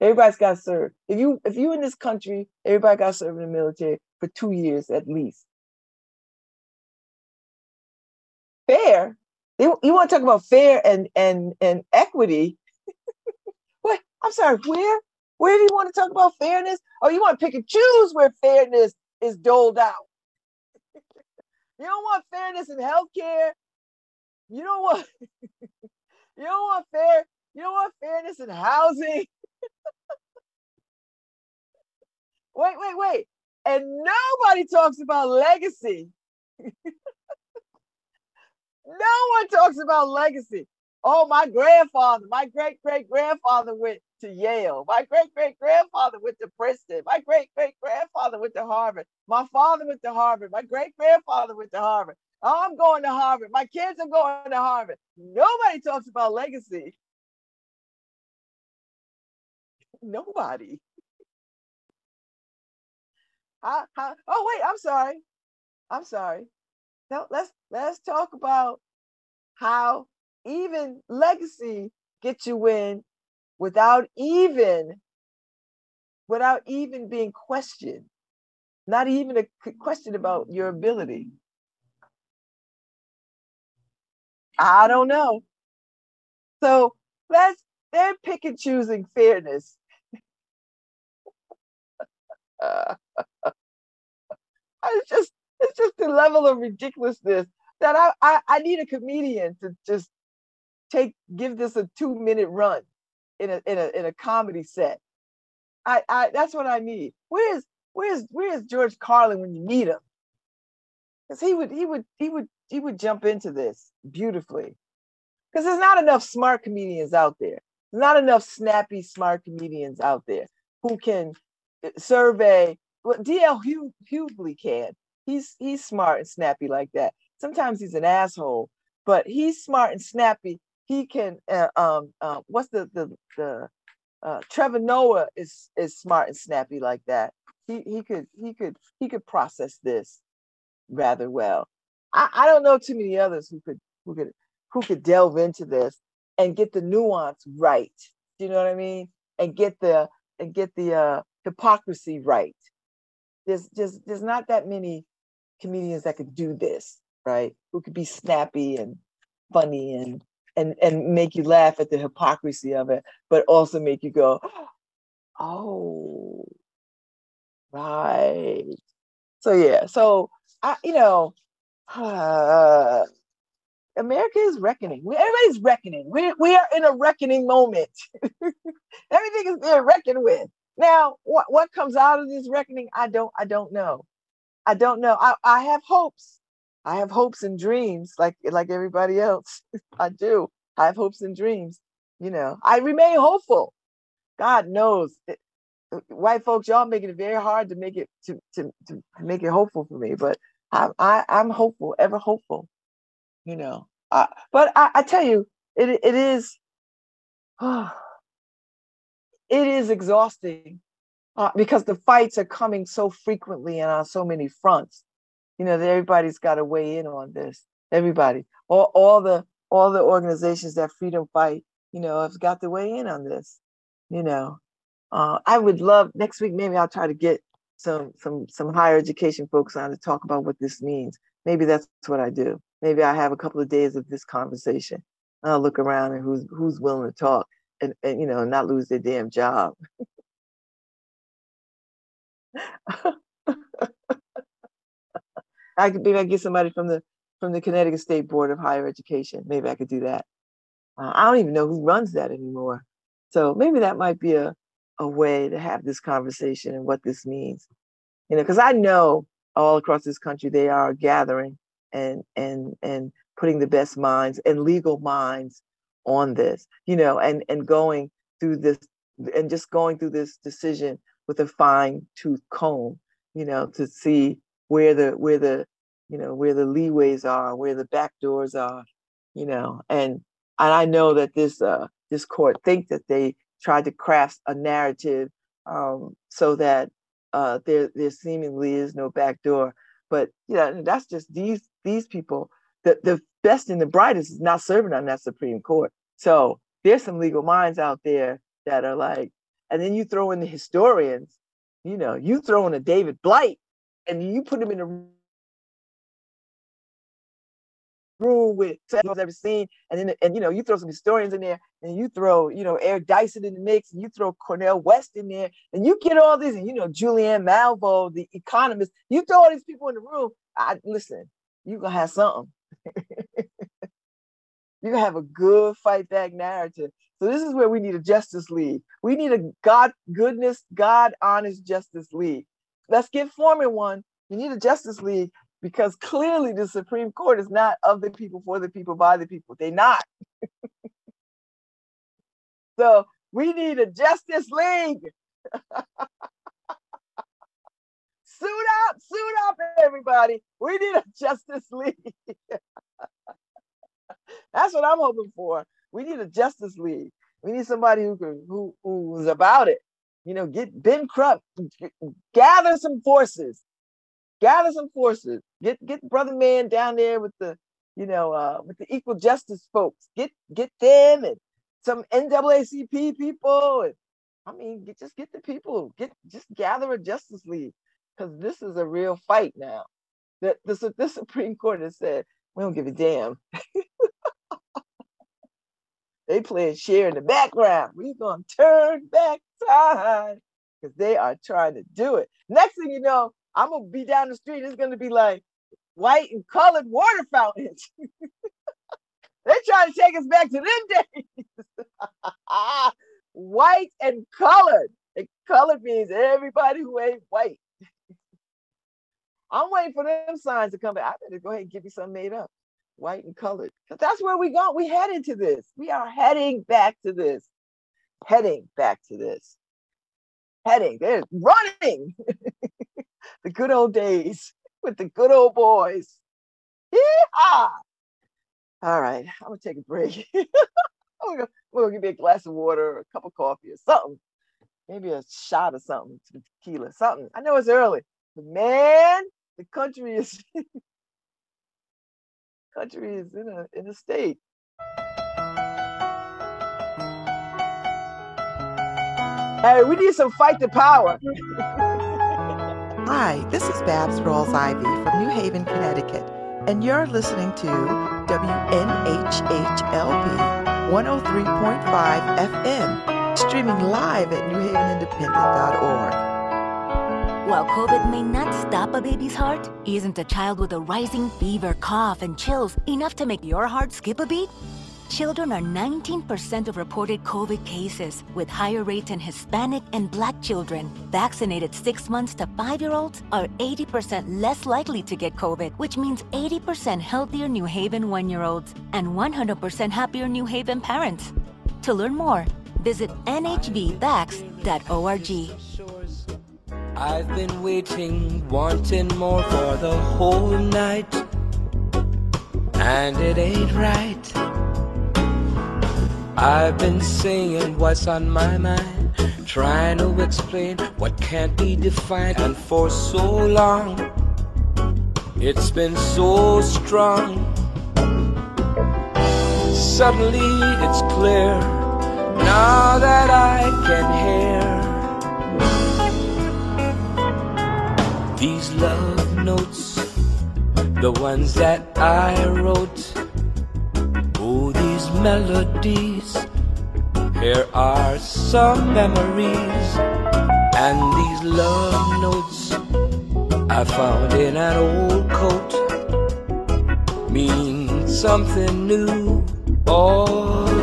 Everybody's got to serve. If you if you in this country, everybody got to serve in the military for two years at least. Fair. You, want to talk about fair and and and equity? <laughs> what? I'm sorry. Where? Where do you want to talk about fairness? Oh, you want to pick and choose where fairness is doled out. <laughs> you don't want fairness in healthcare. You don't want. <laughs> you don't want fair. You don't want fairness in housing. <laughs> wait, wait, wait. And nobody talks about legacy. <laughs> no one talks about legacy. Oh, my grandfather, my great great grandfather went to Yale. My great great grandfather went to Princeton. My great great grandfather went to Harvard. My father went to Harvard. My great grandfather went to Harvard. I'm going to Harvard. My kids are going to Harvard. Nobody talks about legacy. <laughs> Nobody. How, how, oh wait, I'm sorry. I'm sorry. Now let's let's talk about how even legacy gets you in without even without even being questioned. Not even a question about your ability. I don't know. So let's they're pick and choosing fairness. <laughs> it's just it's just the level of ridiculousness that I, I I need a comedian to just take give this a two minute run in a in a in a comedy set. I I that's what I need. Where's where's where's George Carlin when you need him? Because he would he would he would he would jump into this beautifully. Because there's not enough smart comedians out there. There's not enough snappy smart comedians out there who can uh, survey what DL Hughley can. he's he's smart and snappy like that. Sometimes he's an asshole, but he's smart and snappy. He can uh, um uh, what's the the the uh, Trevor Noah is is smart and snappy like that. He he could he could he could process this rather well. I, I don't know too many others who could who could who could delve into this and get the nuance right. Do you know what I mean? And get the and get the uh, hypocrisy right. There's just there's not that many comedians that could do this, right? Who could be snappy and funny and and and make you laugh at the hypocrisy of it, but also make you go, oh, right. So yeah, so I, you know, uh, America is reckoning. Everybody's reckoning. We, we are in a reckoning moment. <laughs> Everything is being reckoned with. Now, what, what comes out of this reckoning? I don't I don't know. I don't know. I, I have hopes. I have hopes and dreams like like everybody else. <laughs> I do. I have hopes and dreams. You know, I remain hopeful. God knows. It, white folks, y'all making it very hard to make it to, to, to make it hopeful for me. But I, I I'm hopeful, ever hopeful you know. Uh, but I, I, tell you, it it is, oh, <sighs> it is exhausting uh, because the fights are coming so frequently and on so many fronts. You know everybody's got to weigh in on this. Everybody, all all the all the organizations that freedom fight, you know, have got to weigh in on this. You know, uh, I would love next week. Maybe I'll try to get some some some higher education folks on to talk about what this means. Maybe that's what I do maybe I have a couple of days of this conversation. I'll look around and who's who's willing to talk and, and you know not lose their damn job. <laughs> I could maybe I get somebody from the from the Connecticut State Board of Higher Education. Maybe I could do that. Uh, I don't even know who runs that anymore. So maybe that might be a, a way to have this conversation and what this means. You know, because I know all across this country they are gathering and and and putting the best minds and legal minds on this you know and and going through this and just going through this decision with a fine tooth comb you know to see where the where the you know where the leeways are where the back doors are you know and and i know that this uh this court think that they tried to craft a narrative um so that uh there there seemingly is no back door but yeah that's just these these people, the, the best and the brightest is not serving on that Supreme Court. So there's some legal minds out there that are like, and then you throw in the historians, you know, you throw in a David Blight and you put him in a room with I've ever seen, and then and you know you throw some historians in there, and you throw you know Eric Dyson in the mix, and you throw Cornel West in there, and you get all these, and you know Julianne Malveaux, the economist, you throw all these people in the room. I listen, you're gonna have something. <laughs> you're gonna have a good fight back narrative. So this is where we need a Justice League. We need a God goodness, God honest Justice League. Let's get forming one. You need a Justice League because clearly the Supreme Court is not of the people, for the people, by the people. They're not. <laughs> so we need a Justice League. <laughs> Suit up, suit up, everybody. We need a Justice League. <laughs> That's what I'm hoping for. We need a Justice League. We need somebody who can who who's about it. You know, get Ben Crump, gather some forces, gather some forces. Get get brother man down there with the, you know, uh, with the equal justice folks. Get get them and some NAACP people. And I mean, get, just get the people. Get just gather a Justice League because this is a real fight now. The, the, the <laughs> Supreme Court has said, we don't give a damn. <laughs> they play Cher in the background. Going to turn back time because they are trying to do it. Next thing you know, I'm to be down the street. It's to be like white and colored water fountains. <laughs> They're trying to take us back to them days. <laughs> white and colored. And colored means everybody who ain't white. I'm waiting for them signs to come back. I better go ahead and give you something made up, white and colored. Because that's where we go. We headed to this. We are heading back to this. Heading back to this. Heading. They're running. <laughs> the good old days. with the good old boys. Yeehaw! All right, I'm gonna take a break. <laughs> I'm gonna, we'll give me a glass of water a cup of coffee or something. Maybe a shot or something, tequila, something. I know it's early, but man, the country is <laughs> country is in a in a state. Hey, we need some fight the power. <laughs> Hi, this is Babz Rawls-Ivy from New Haven, Connecticut, and you're listening to WNHHLP 103.5 FM, streaming live at newhavenindependent.org. While COVID may not stop a baby's heart, isn't a child with a rising fever, cough, and chills enough to make your heart skip a beat? Children are 19% of reported COVID cases, with higher rates in Hispanic and Black children. Vaccinated 6 months to 5 year olds are 80% less likely to get COVID, which means 80% healthier New Haven 1 year olds and 100% happier New Haven parents. To learn more, visit nhvvax.org. I've been waiting, wanting more for the whole night, and it ain't right. I've been saying what's on my mind, trying to explain what can't be defined, and for so long it's been so strong. Suddenly it's clear now that I can hear these love notes, the ones that I wrote melodies. Here are some memories and these love notes I found in an old coat mean something new. All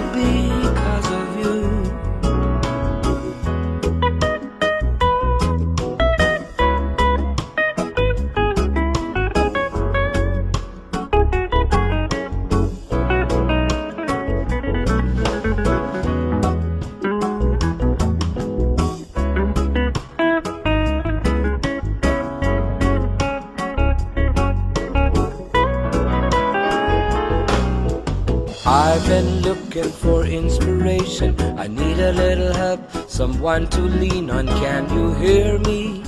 someone to lean on. Can you hear me?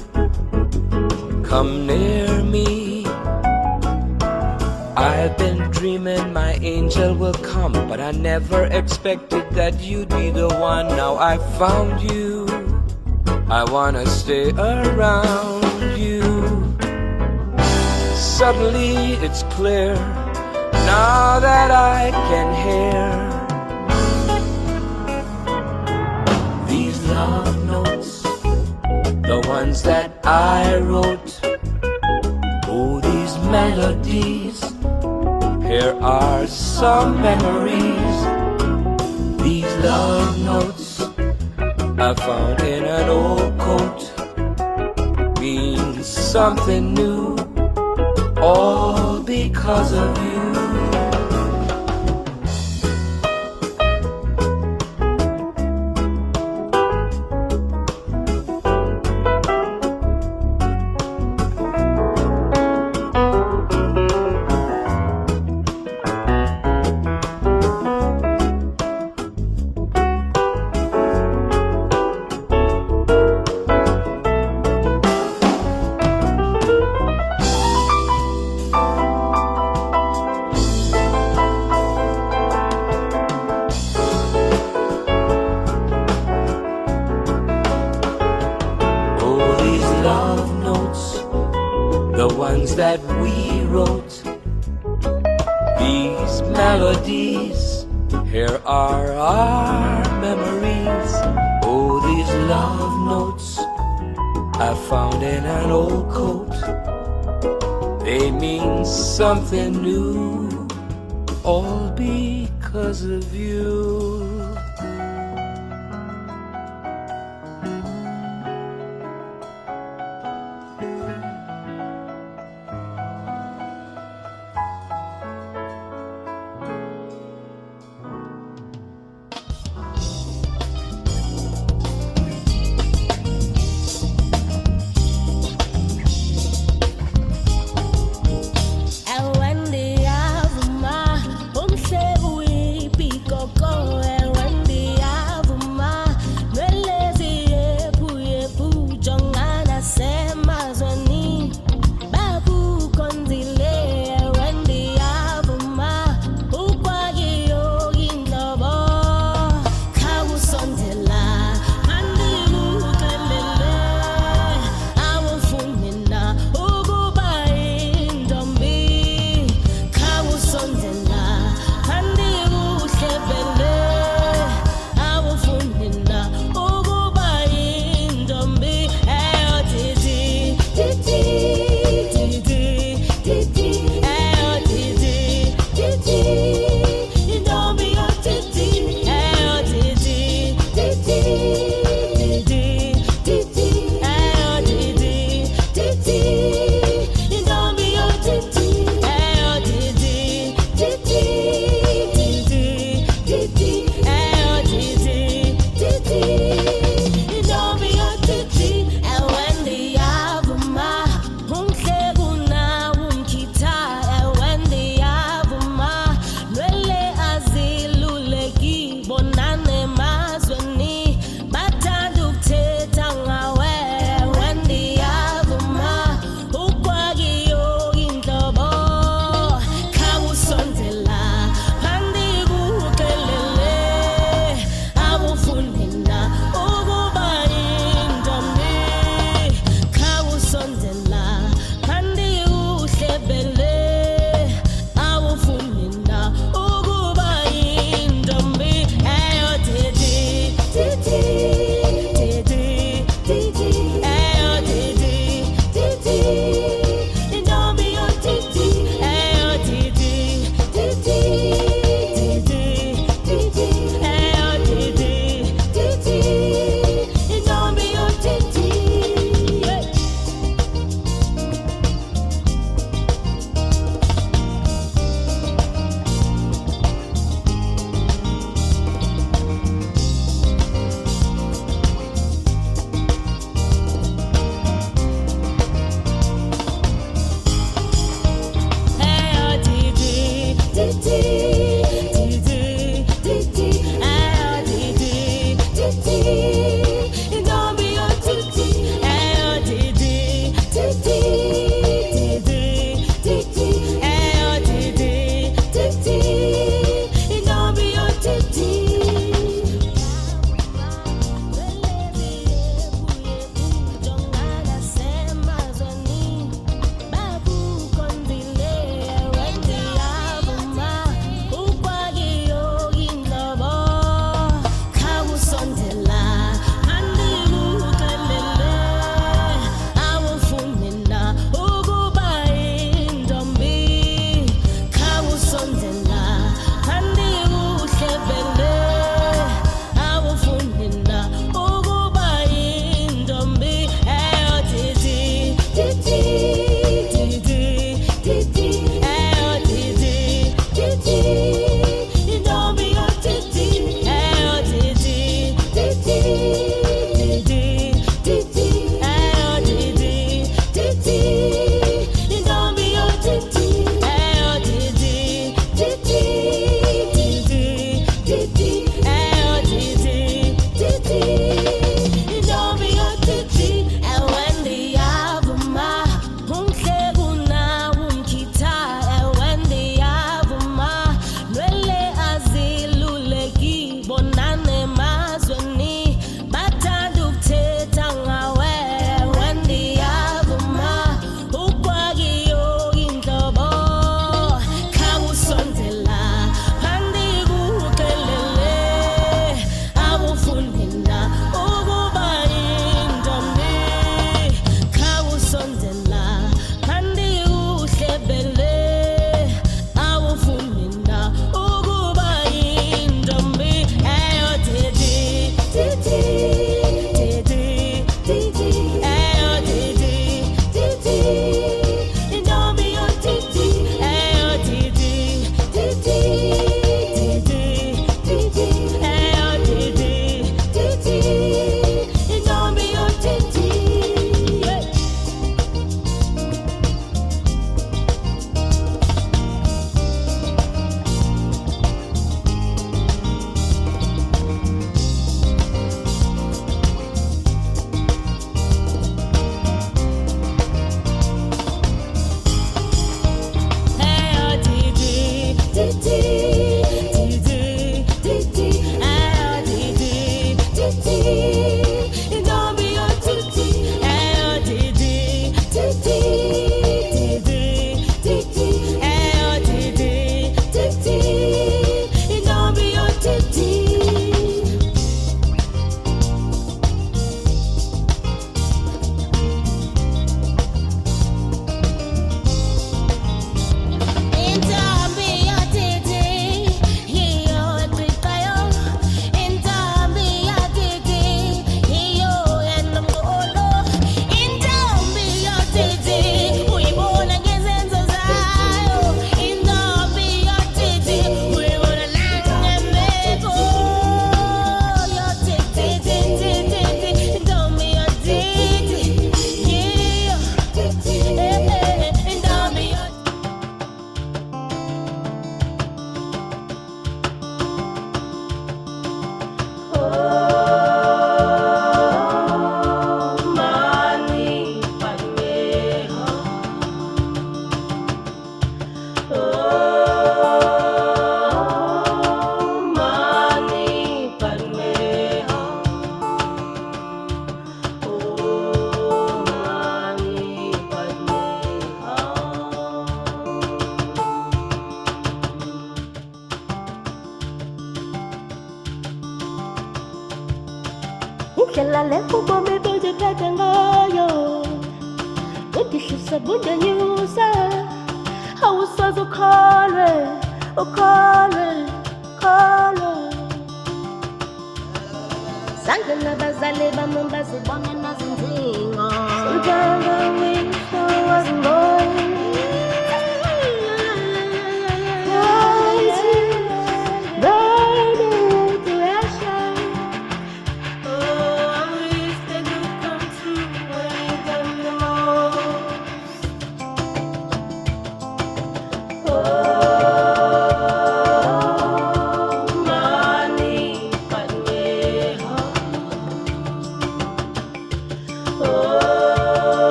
Come near me. I've been dreaming my angel will come, but I never expected that you'd be the one. Now I found you. I wanna stay around you. Suddenly it's clear now that I can hear that I wrote. Oh, these melodies, here are some memories. These love notes I found in an old coat means something new, all because of you.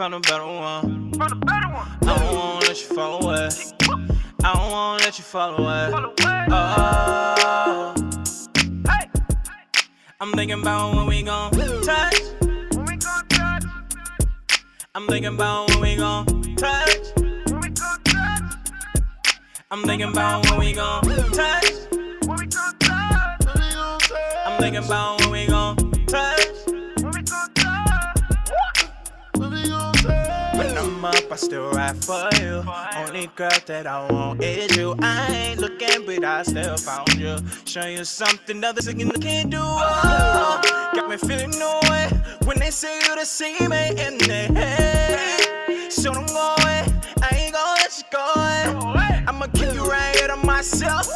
found about myself on you. showing you something others can't do. Oh, got me feeling no way when they say you the same in their head. So don't go away. I ain't gonna let you go. Away. I'ma keep you right here to myself.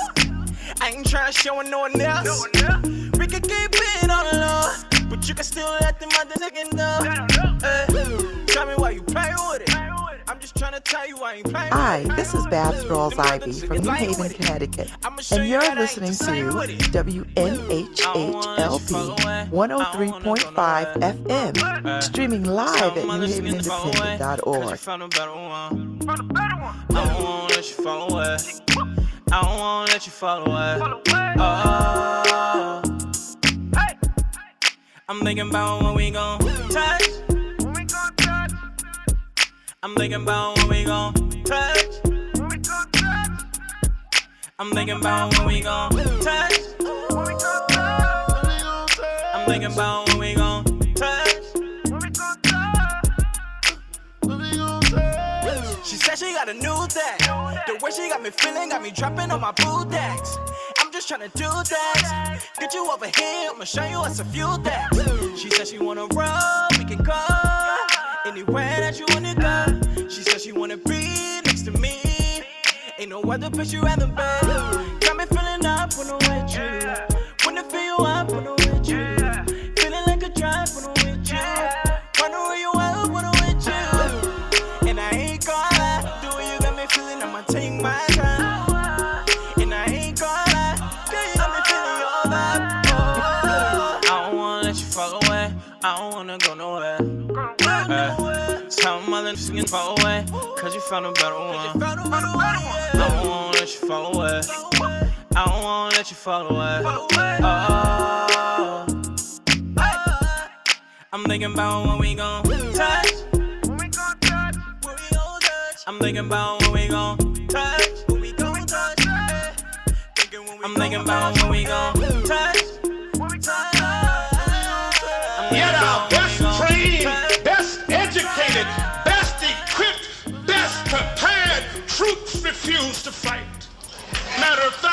I ain't trying to show no one else. No one else. We can keep it all low, but you can still let them other again know. Hi, this is Babz Rawls-Ivy from New Haven, Connecticut, and you're listening to WNHHLP 103.5 FM, streaming live at newhavenindependent.org. I don't wanna let you fall away. I don't wanna let you fall away. Oh, I'm thinking about when we gon' touch. I'm thinking about when we gon' touch. I'm thinking about when we gon' touch. I'm thinking about when we gon' touch. She said she got a new thing. The way she got me feeling got me dropping on my blue decks. I'm just trying to do that. Get you over here, I'ma show you what's a few things. She said she wanna roll, we can go anywhere that you wanna go. She said she wanna be next to me. Ain't no other place you'd rather be. Got me feeling up when found a better one. I don't wanna let you fall away. I don't wanna let you fall away. Oh, I'm thinking about when we gon' touch. I'm thinking about when we gon' touch. I'm thinking about when we gon' touch.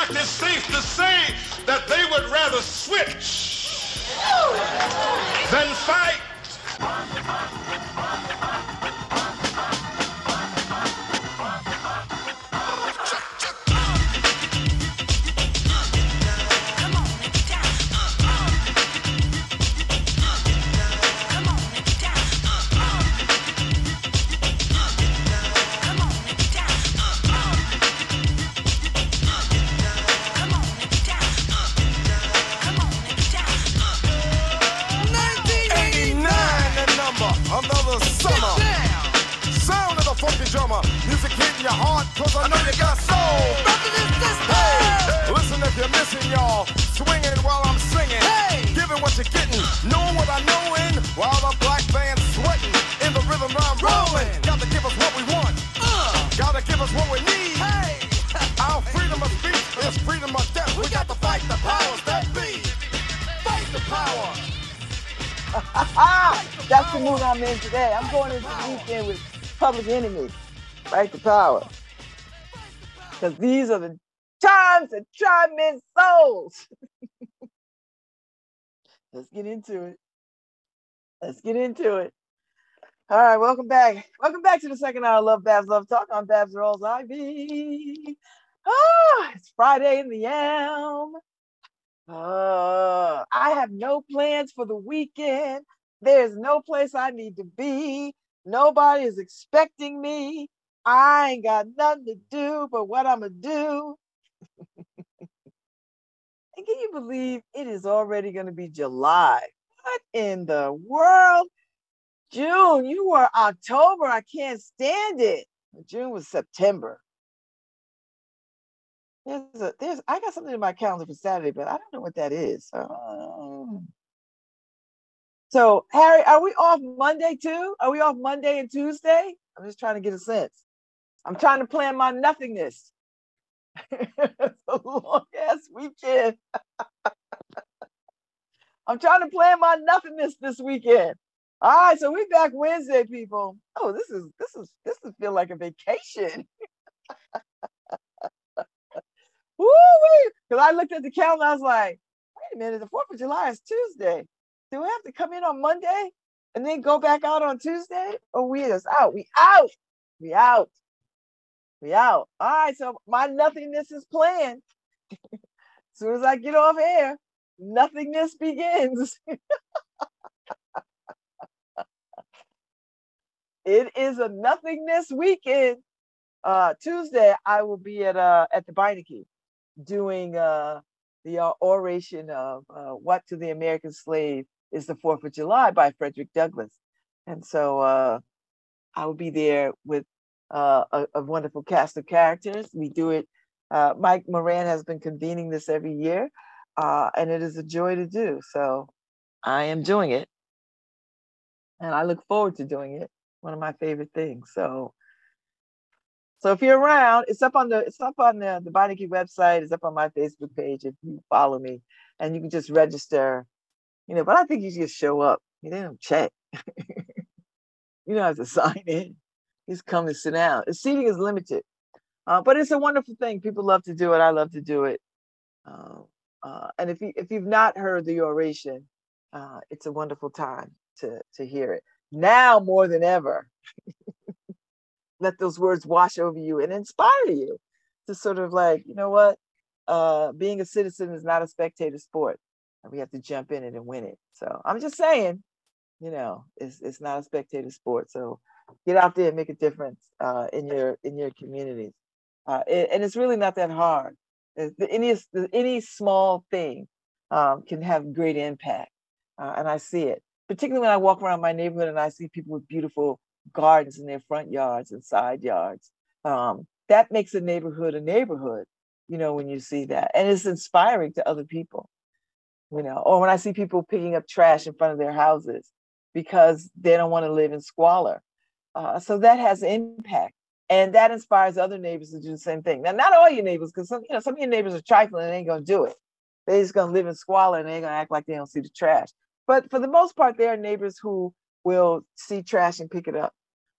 Fact, it's safe to say that they would rather switch than fight. Mood I'm in today. I'm going into the weekend with Public Enemy, right to power. Because these are the times that try men's souls. <laughs> Let's get into it. Let's get into it. All right, welcome back. Welcome back to the second hour of Love Babz Love Talk. I'm Babz Rawls-Ivy. Ah, it's Friday in the AM. Uh, I have no plans for the weekend. There's no place I need to be. Nobody is expecting me. I ain't got nothing to do but what I'm going to do. <laughs> and can you believe it is already going to be July? What in the world? June, you were October. I can't stand it. June was September. There's a, there's I got something in my calendar for Saturday, but I don't know what that is. Um, so Harry, are we off Monday too? Are we off Monday and Tuesday? I'm just trying to get a sense. I'm trying to plan my nothingness. <laughs> a long weekend. <laughs> I'm trying to plan my nothingness this weekend. All right, so we back Wednesday, people. Oh, this is this is this is feel like a vacation. <laughs> Woo Because I looked at the calendar, I was like, wait a minute, the 4th of July is Tuesday. Do we have to come in on Monday and then go back out on Tuesday? Or we just out? We out. We out. We out. All right, so my nothingness is planned. as <laughs> soon as I get off air, nothingness begins. <laughs> it is a nothingness weekend. Uh, Tuesday, I will be at uh at the Beinecke doing uh the uh, oration of uh, "What to the American Slave is the Fourth of July" by Frederick Douglass, and so uh, I will be there with uh, a, a wonderful cast of characters. We do it. Uh, Mike Morand has been convening this every year, uh, and it is a joy to do. So I am doing it, and I look forward to doing it. One of my favorite things. So, so if you're around, it's up on the it's up on the the Beinecke website. It's up on my Facebook page if you follow me, and you can just register. You know, but I think you just show up. You don't check. <laughs> you don't have to <laughs> sign in. Just come and sit down. The seating is limited, uh, but it's a wonderful thing. People love to do it. I love to do it. Uh, uh, and if you if you've not heard the oration, uh, it's a wonderful time to to hear it now more than ever. <laughs> Let those words wash over you and inspire you to sort of like, you know what? Uh, being a citizen is not a spectator sport. We have to jump in it and win it. So I'm just saying, you know, it's it's not a spectator sport. So get out there and make a difference uh, in your in your communities. Uh, it, and it's really not that hard. Any any small thing um, can have great impact, uh, and I see it. Particularly when I walk around my neighborhood and I see people with beautiful gardens in their front yards and side yards. Um, that makes a neighborhood a neighborhood. You know when you see that, and it's inspiring to other people. You know, or when I see people picking up trash in front of their houses because they don't want to live in squalor. Uh, so that has impact, and that inspires other neighbors to do the same thing. Now, not all your neighbors, because some, you know, some of your neighbors are trifling and ain't gonna do it. They're just gonna live in squalor and they ain't gonna act like they don't see the trash. But for the most part, there are neighbors who will see trash and pick it up,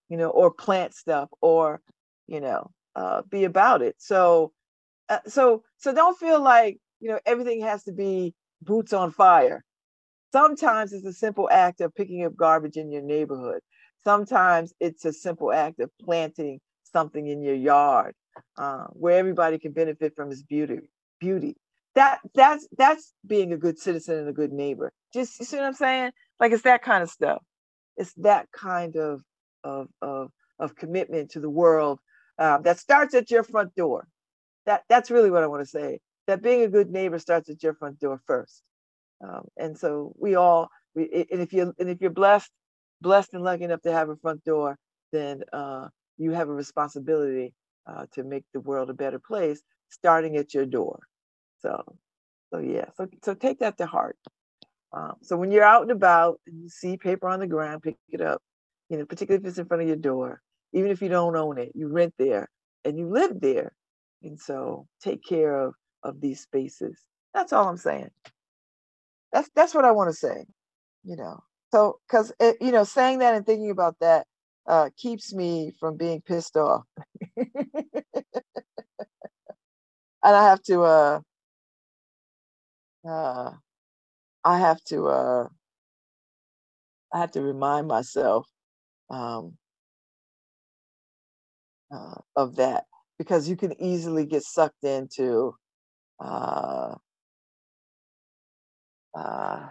you know, or plant stuff, or you know, uh, be about it. So, uh, so, so don't feel like you know everything has to be boots on fire. Sometimes it's a simple act of picking up garbage in your neighborhood. Sometimes it's a simple act of planting something in your yard uh, where everybody can benefit from its beauty. Beauty. That that's that's being a good citizen and a good neighbor. Just you see what I'm saying? Like it's that kind of stuff. It's that kind of of of of commitment to the world um, that starts at your front door. That that's really what I want to say. That being a good neighbor starts at your front door first. Um, and so we all, we, and if you're and if you're blessed, blessed and lucky enough to have a front door, then uh, you have a responsibility uh, to make the world a better place, starting at your door. So, so yeah, so so take that to heart. Um, so when you're out and about and you see paper on the ground, pick it up. You know, particularly if it's in front of your door, even if you don't own it, you rent there and you live there, and so take care of of these spaces. That's all I'm saying. That's that's what I want to say. You know, so because you know, saying that and thinking about that uh, keeps me from being pissed off, <laughs> and I have to uh, uh, I have to uh, I have to remind myself um, uh, of that because you can easily get sucked into uh, uh,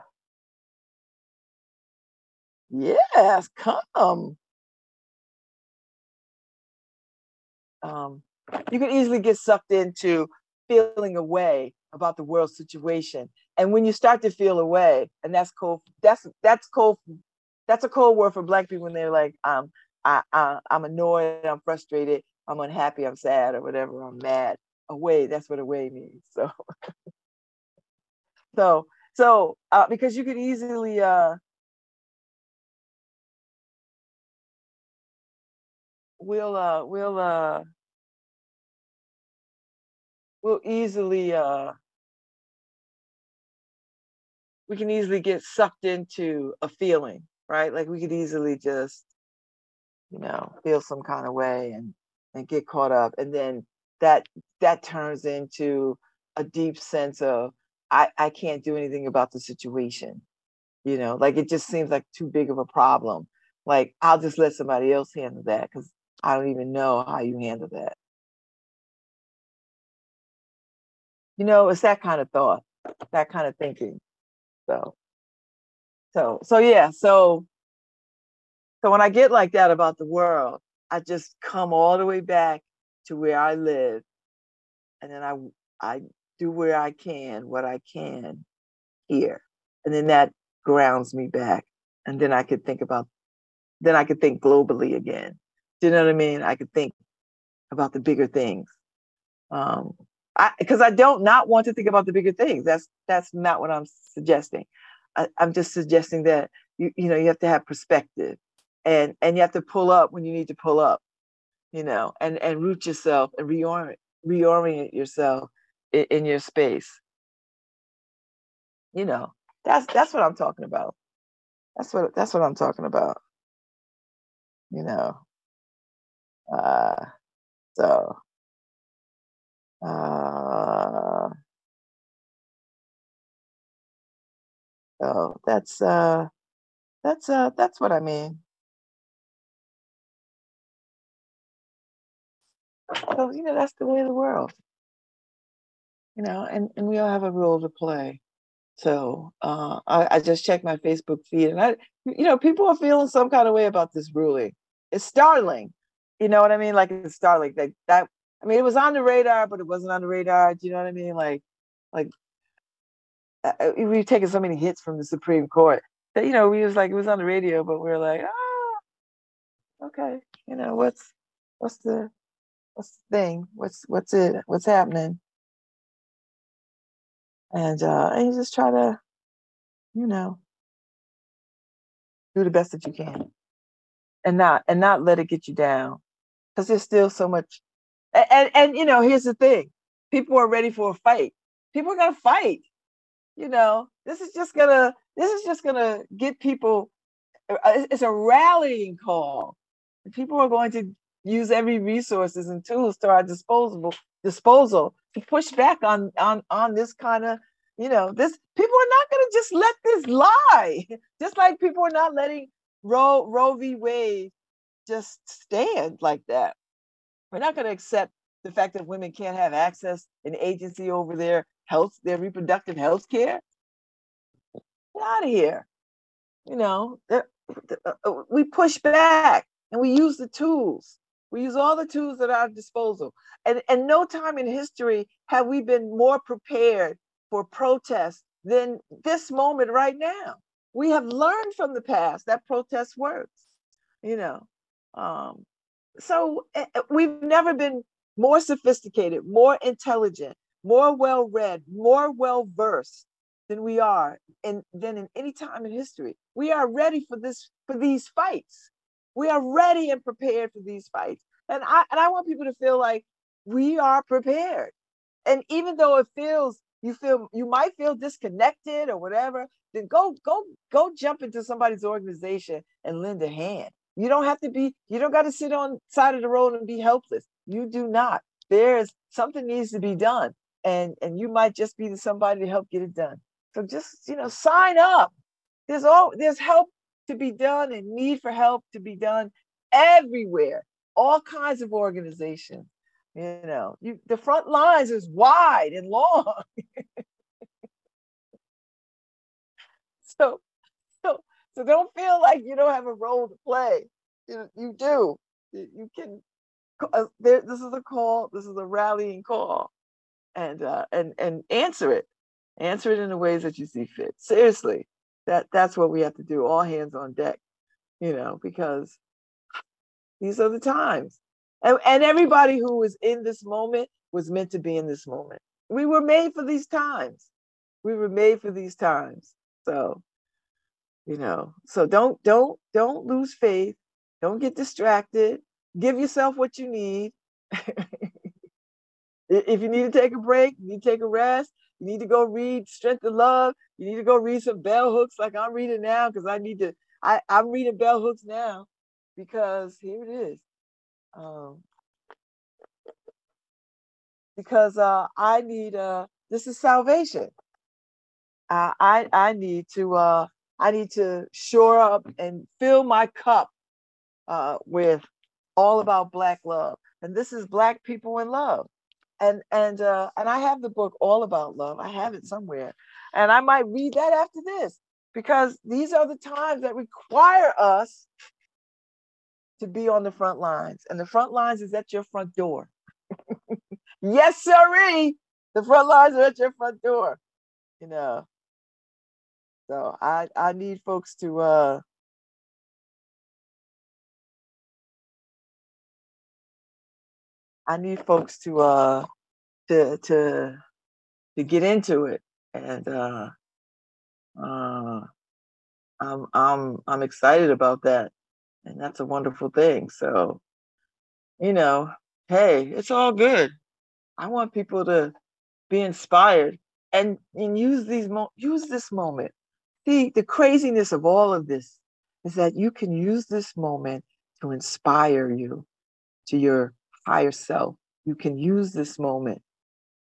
yes, come. Um, you can easily get sucked into feeling away about the world situation, and when you start to feel away, and that's cold. That's that's cold. That's a cold word for Black people when they're like, um, I, I I'm annoyed, I'm frustrated, I'm unhappy, I'm sad, or whatever. I'm mad. Away. That's what away means. So, <laughs> so, so uh, because you could easily uh, we'll uh we'll uh we'll easily uh we can easily get sucked into a feeling right like we could easily just you know feel some kind of way and and get caught up and then that that turns into a deep sense of i i can't do anything about the situation. You know like it just seems like too big of a problem. Like i'll just let somebody else handle that because i don't even know how you handle that. You know it's that kind of thought that kind of thinking so. So so yeah so So when I get like that about the world, I just come all the way back to where I live, and then I I do where I can what I can here, and then that grounds me back, and then I could think about, then I could think globally again. Do you know what I mean? I could think about the bigger things. Um, I because I don't not want to think about the bigger things. That's that's not what I'm suggesting. I, I'm just suggesting that you you know you have to have perspective, and and you have to pull up when you need to pull up, you know, and and root yourself and reorient reorient yourself in, in your space. You know, that's that's what I'm talking about. That's what that's what I'm talking about. You know. Uh so uh so that's uh that's uh that's what I mean. So you know that's the way of the world. You know, and, and we all have a role to play. So uh, I, I just checked my Facebook feed, and I, you know, people are feeling some kind of way about this ruling. It's startling, you know what I mean? Like it's startling. Like that. I mean, it was on the radar, but it wasn't on the radar. Do you know what I mean? Like, like uh, uh, we've taken so many hits from the Supreme Court that you know we was like it was on the radio, but we were like, ah, okay, you know what's what's the what's the thing? What's what's it? What's happening? And uh, and you just try to, you know, do the best that you can, and not and not let it get you down, because there's still so much. And, and and you know, here's the thing: people are ready for a fight. People are gonna fight. You know, this is just gonna this is just gonna get people. uh, It's it's a rallying call. People are going to use every resources and tools to our disposable disposal to push back on on on this kind of you know this people are not going to just let this lie. <laughs> Just like people are not letting roe roe v. Wade just stand like that. We're not going to accept the fact that women can't have access and agency over their health their reproductive health care. Get out of here. You know uh, uh, we push back and we use the tools we use all the tools at our disposal. And and no time in history have we been more prepared for protest than this moment right now. We have learned from the past that protest works you know um so uh, uh, we've never been more sophisticated more intelligent more well read more well versed than we are in than in any time in history. We are ready for this for these fights we are ready and prepared for these fights. And i and i want people to feel like we are prepared. And even though it feels you feel you might feel disconnected or whatever then go go go jump into somebody's organization and lend a hand. You don't have to be you don't got to sit on side of the road and be helpless. You do not. There's something needs to be done. And and you might just be somebody to help get it done. So just you know sign up. There's all there's help to be done and need for help to be done everywhere. All kinds of organizations you know you the front lines is wide and long. <laughs> So so so don't feel like you don't have a role to play. You, you do. You, can uh, there, this is a call this is a rallying call. And uh and and answer it. Answer it in the ways that you see fit. Seriously that that's what we have to do all hands on deck you know because these are the times. And, and everybody who was in this moment was meant to be in this moment. We were made for these times. We were made for these times. So you know so don't don't don't lose faith. Don't get distracted. Give yourself what you need. <laughs> If you need to take a break you need to take a rest. You need to go read strength of love you need to go read some bell hooks like i'm reading now because i need to I, i'm reading bell hooks now because here it is. Um because uh i need uh this is salvation. Uh, i i need to uh i need to shore up and fill my cup uh with all about black love. And this is black people in love and and uh and i have the book all about love i have it somewhere and i might read that after this because these are the times that require us to be on the front lines, and the front lines is at your front door. <laughs> yes, sirree. The front lines are at your front door. You know. So I I need folks to uh I need folks to uh to to to get into it and uh uh I'm I'm I'm excited about that and that's a wonderful thing. So you know hey it's all good. I want people to be inspired and and use these mo- use this moment. See the craziness of all of this is that you can use this moment to inspire you to your higher self you can use this moment.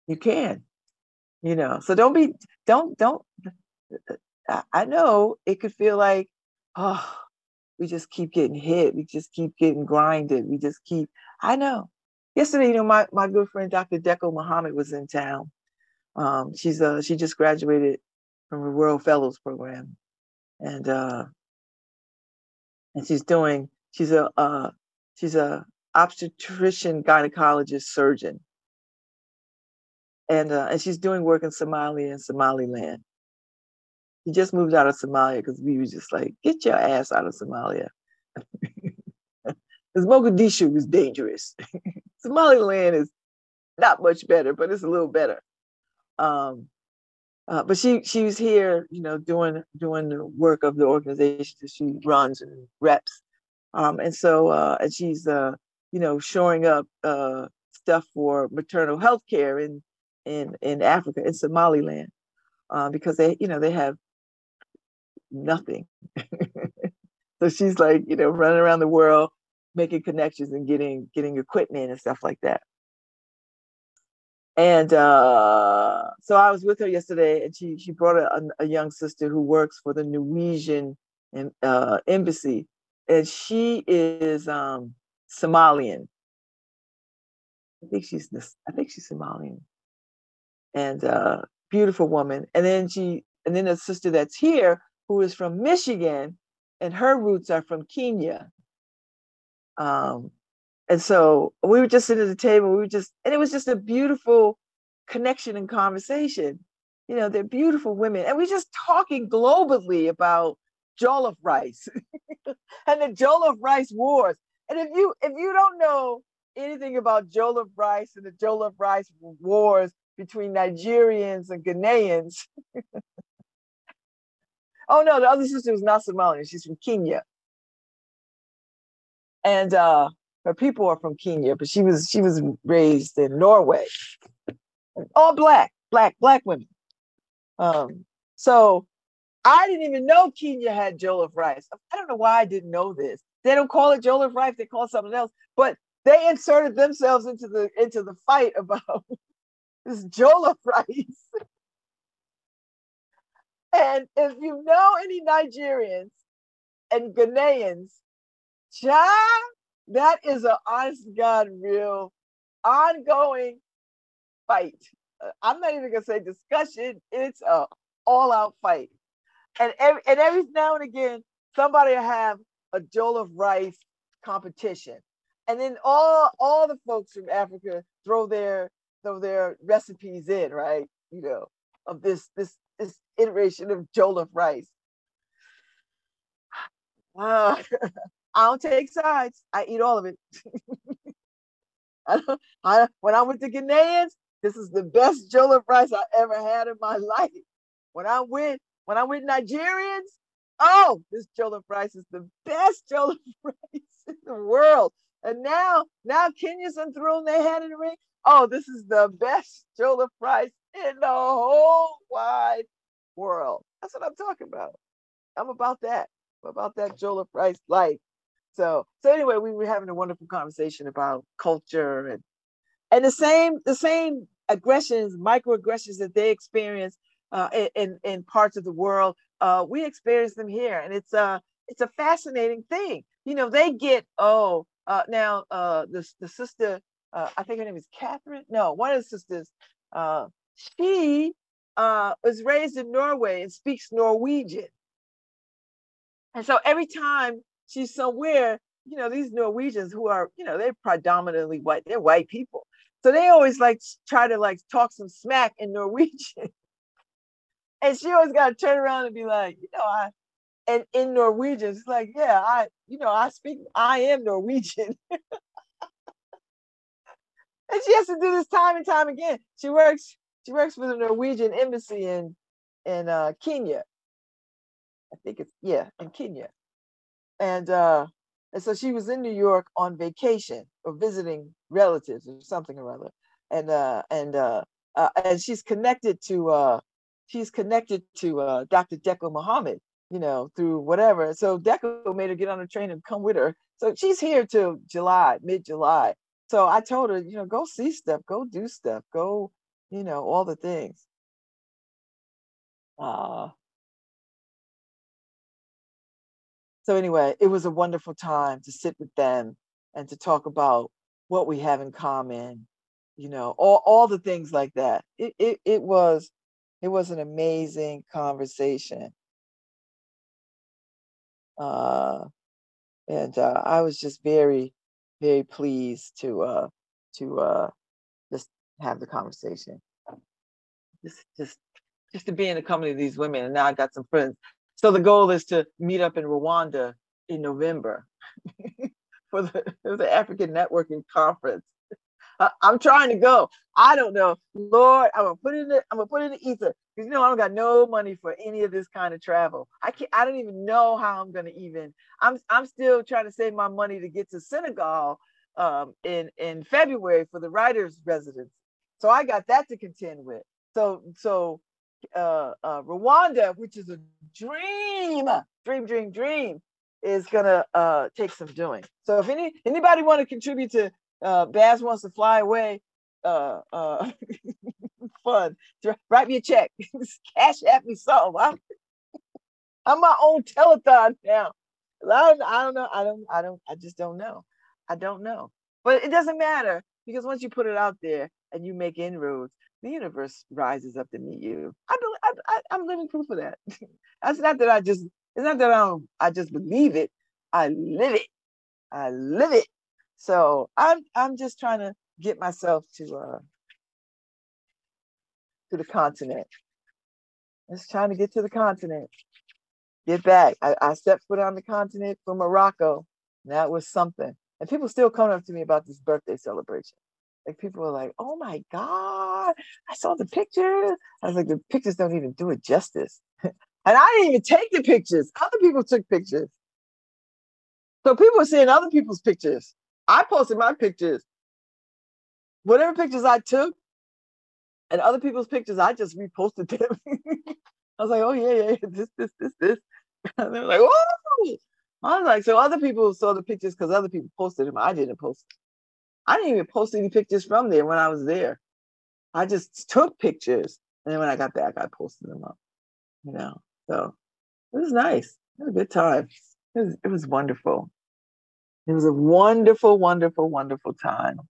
You can you know so don't be don't don't I, know it could feel like oh we just keep getting hit we just keep getting grinded we just keep i know. Yesterday you know my, my good friend dr Deqo Mohamed was in town. Um, she's uh she just graduated from the world fellows program and uh and she's doing she's a uh she's a obstetrician gynecologist surgeon and uh, and she's doing work in Somalia and Somaliland. He just moved out of Somalia because we were just like, get your ass out of Somalia. <laughs> Because Mogadishu is dangerous. <laughs> Somaliland is not much better, but it's a little better. Um, uh, but she she was here, you know, doing doing the work of the organization that she runs and reps. Um, and so uh, and she's uh, you know shoring up uh, stuff for maternal health care in in in Africa, in Somaliland, uh, because they you know they have nothing. <laughs> so she's like you know running around the world making connections and getting getting equipment and stuff like that. And uh, so I was with her yesterday, and she she brought a, a young sister who works for the Norwegian uh, embassy, and she is um, Somalian. I think she's this. I think she's Somalian, and uh, beautiful woman. And then she, and then a sister that's here who is from Michigan, and her roots are from Kenya. Um, and so we were just sitting at the table. We were just, and it was just a beautiful connection and conversation. You know, they're beautiful women, and we're just talking globally about jollof rice <laughs> and the jollof rice wars. And if you if you don't know anything about jollof rice and the jollof rice wars between Nigerians and Ghanaians, <laughs> oh no, the other sister was not Somalian; she's from Kenya, and uh, her people are from Kenya, but she was she was raised in Norway. All black, black, black women. Um, so I didn't even know Kenya had jollof rice. I don't know why I didn't know this. They don't call it jollof rice; they call it something else. But they inserted themselves into the into the fight about <laughs> this jollof rice. <laughs> and if you know any Nigerians and Ghanaians, child, that is an honest God real ongoing fight. Uh, I'm not even gonna say discussion. It's a all out fight. And every, and every now and again, somebody will have a jollof rice competition, and then all all the folks from Africa throw their throw their recipes in, right? You know, of this this this iteration of jollof rice. Uh, I don't take sides. I eat all of it. <laughs> I don't, I, when I went to Ghanaians, this is the best jollof rice I ever had in my <laughs> life. When I went, when I went Nigerians, oh, this jollof rice is the best <laughs> jollof rice in the world. And now, now Kenya's thrown their hat in the ring. Oh, this is the best <laughs> jollof rice in the whole wide world. That's what I'm talking about. I'm about that. I'm about that jollof rice life. So, so anyway, we were having a wonderful conversation about culture and and the same the same aggressions, microaggressions that they experience uh, in in parts of the world, uh, we experience them here, and it's a it's a fascinating thing. You know, they get oh uh, now uh, the the sister uh, I think her name is Catherine. No, one of the sisters. Uh, she uh, was raised in Norway and speaks Norwegian, and so every time she's somewhere, you know, these Norwegians who are, you know, they're predominantly white, they're white people. So they always like try to like talk some smack in Norwegian. <laughs> and she always got to turn around and be like, you know, I, and in Norwegian, it's like, yeah, I, you know, I speak, I am Norwegian. <laughs> and she has to do this time and time again. She works, she works for the Norwegian embassy in, in uh, Kenya. I think it's, yeah, in Kenya. And, uh, and so she was in New York on vacation or visiting relatives or something or other. And, uh, and, uh, uh, and she's connected to, uh, she's connected to uh, Dr. Deqo Mohamed, you know, through whatever. So Deqo made her get on a train and come with her. So she's here till July, mid July. So I told her, you know, go see stuff, go do stuff, go, you know, all the things. Uh, so anyway, it was a wonderful time to sit with them and to talk about what we have in common, you know, all, all the things like that. It, it, it was it was an amazing conversation. Uh, and uh, I was just very, very pleased to uh, to uh, just have the conversation. Just, just, just to be in the company of these women, and now I got some friends. So the goal is to meet up in Rwanda in November <laughs> for the, the African Networking Conference. I'm trying to go. I don't know, Lord. I'm gonna put it in. The, I'm gonna put it in the ether because you know I don't got no money for any of this kind of travel. I can't. I don't even know how I'm gonna even. I'm. I'm still trying to save my money to get to Senegal um, in in February for the writers' residence. So I got that to contend with. So so uh, uh, Rwanda, which is a dream, dream, dream, dream, is gonna uh, take some doing. So if any anybody want to contribute to uh, Babz wants to fly away, uh, uh, <laughs> fun, write me a check, <laughs> Cash App me something. I'm, I'm my own telethon now. I don't, I don't know. I don't. I don't. I just don't know. I don't know. But it doesn't matter because once you put it out there and you make inroads, the universe rises up to meet you. I believe. I, I'm living proof of that. <laughs> That's not that I just. It's not that I don't. I just believe it. I live it. I live it. So I'm. I'm just trying to get myself to uh to the continent. Just trying to get to the continent. Get back. I, I stepped foot on the continent from Morocco. That was something. And people still coming up to me about this birthday celebration. Like people are like, oh my God, I saw the pictures. I was like, the pictures don't even do it justice. <laughs> and I didn't even take the pictures. Other people took pictures. So people are seeing other people's pictures. I posted my pictures. Whatever pictures I took and other people's pictures, I just reposted them. <laughs> I was like, oh yeah, yeah, yeah, this, this, this, this. <laughs> And they were like, whoa. I was like, so other people saw the pictures because other people posted them. I didn't post. I didn't even post any pictures from there when I was there. I just took pictures. And then when I got back, I posted them up. You know, so it was nice. It was a good time. It was, it was wonderful. It was a wonderful, wonderful, wonderful time.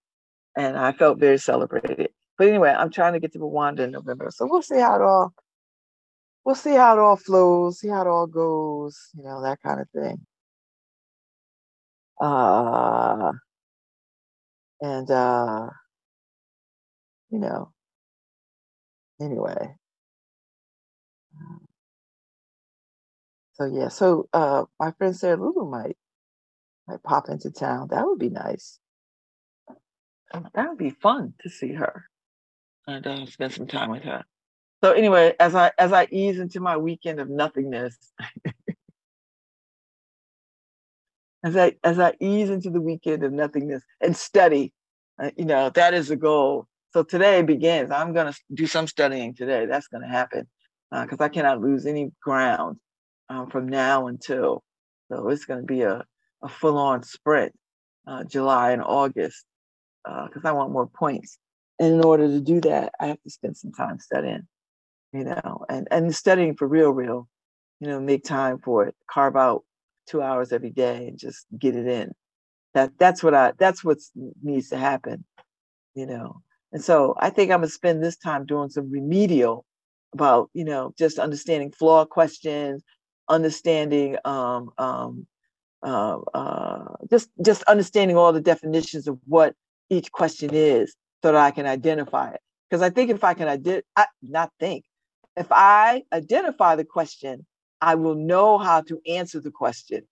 And I felt very celebrated. But anyway, I'm trying to get to Rwanda in November. So we'll see how it all we'll see how it all flows, see how it all goes, you know, that kind of thing. Uh and uh you know, anyway. So yeah, so uh my friend Sarah Lulu might might pop into town. That would be nice. That would be fun to see her and uh, spend some time with her. So anyway, as I as I ease into my weekend of nothingness, <laughs> as I as I ease into the weekend of nothingness and study, uh, you know that is the goal. So today begins. I'm gonna do some studying today. That's gonna happen because I cannot lose any ground um, from now until. So it's gonna be a a full on spread uh, July and August, because I want more points. And in order to do that, I have to spend some time studying you know, and and studying for real, real, you know, make time for it, carve out two hours every day and just get it in. That that's what I that's what needs to happen, you know. And so I think I'm gonna spend this time doing some remedial about, you know, just understanding flaw questions, understanding um um uh, uh, just just understanding all the definitions of what each question is, so that I can identify it. Because I think if I can identify, not think, if I identify the question, I will know how to answer the question.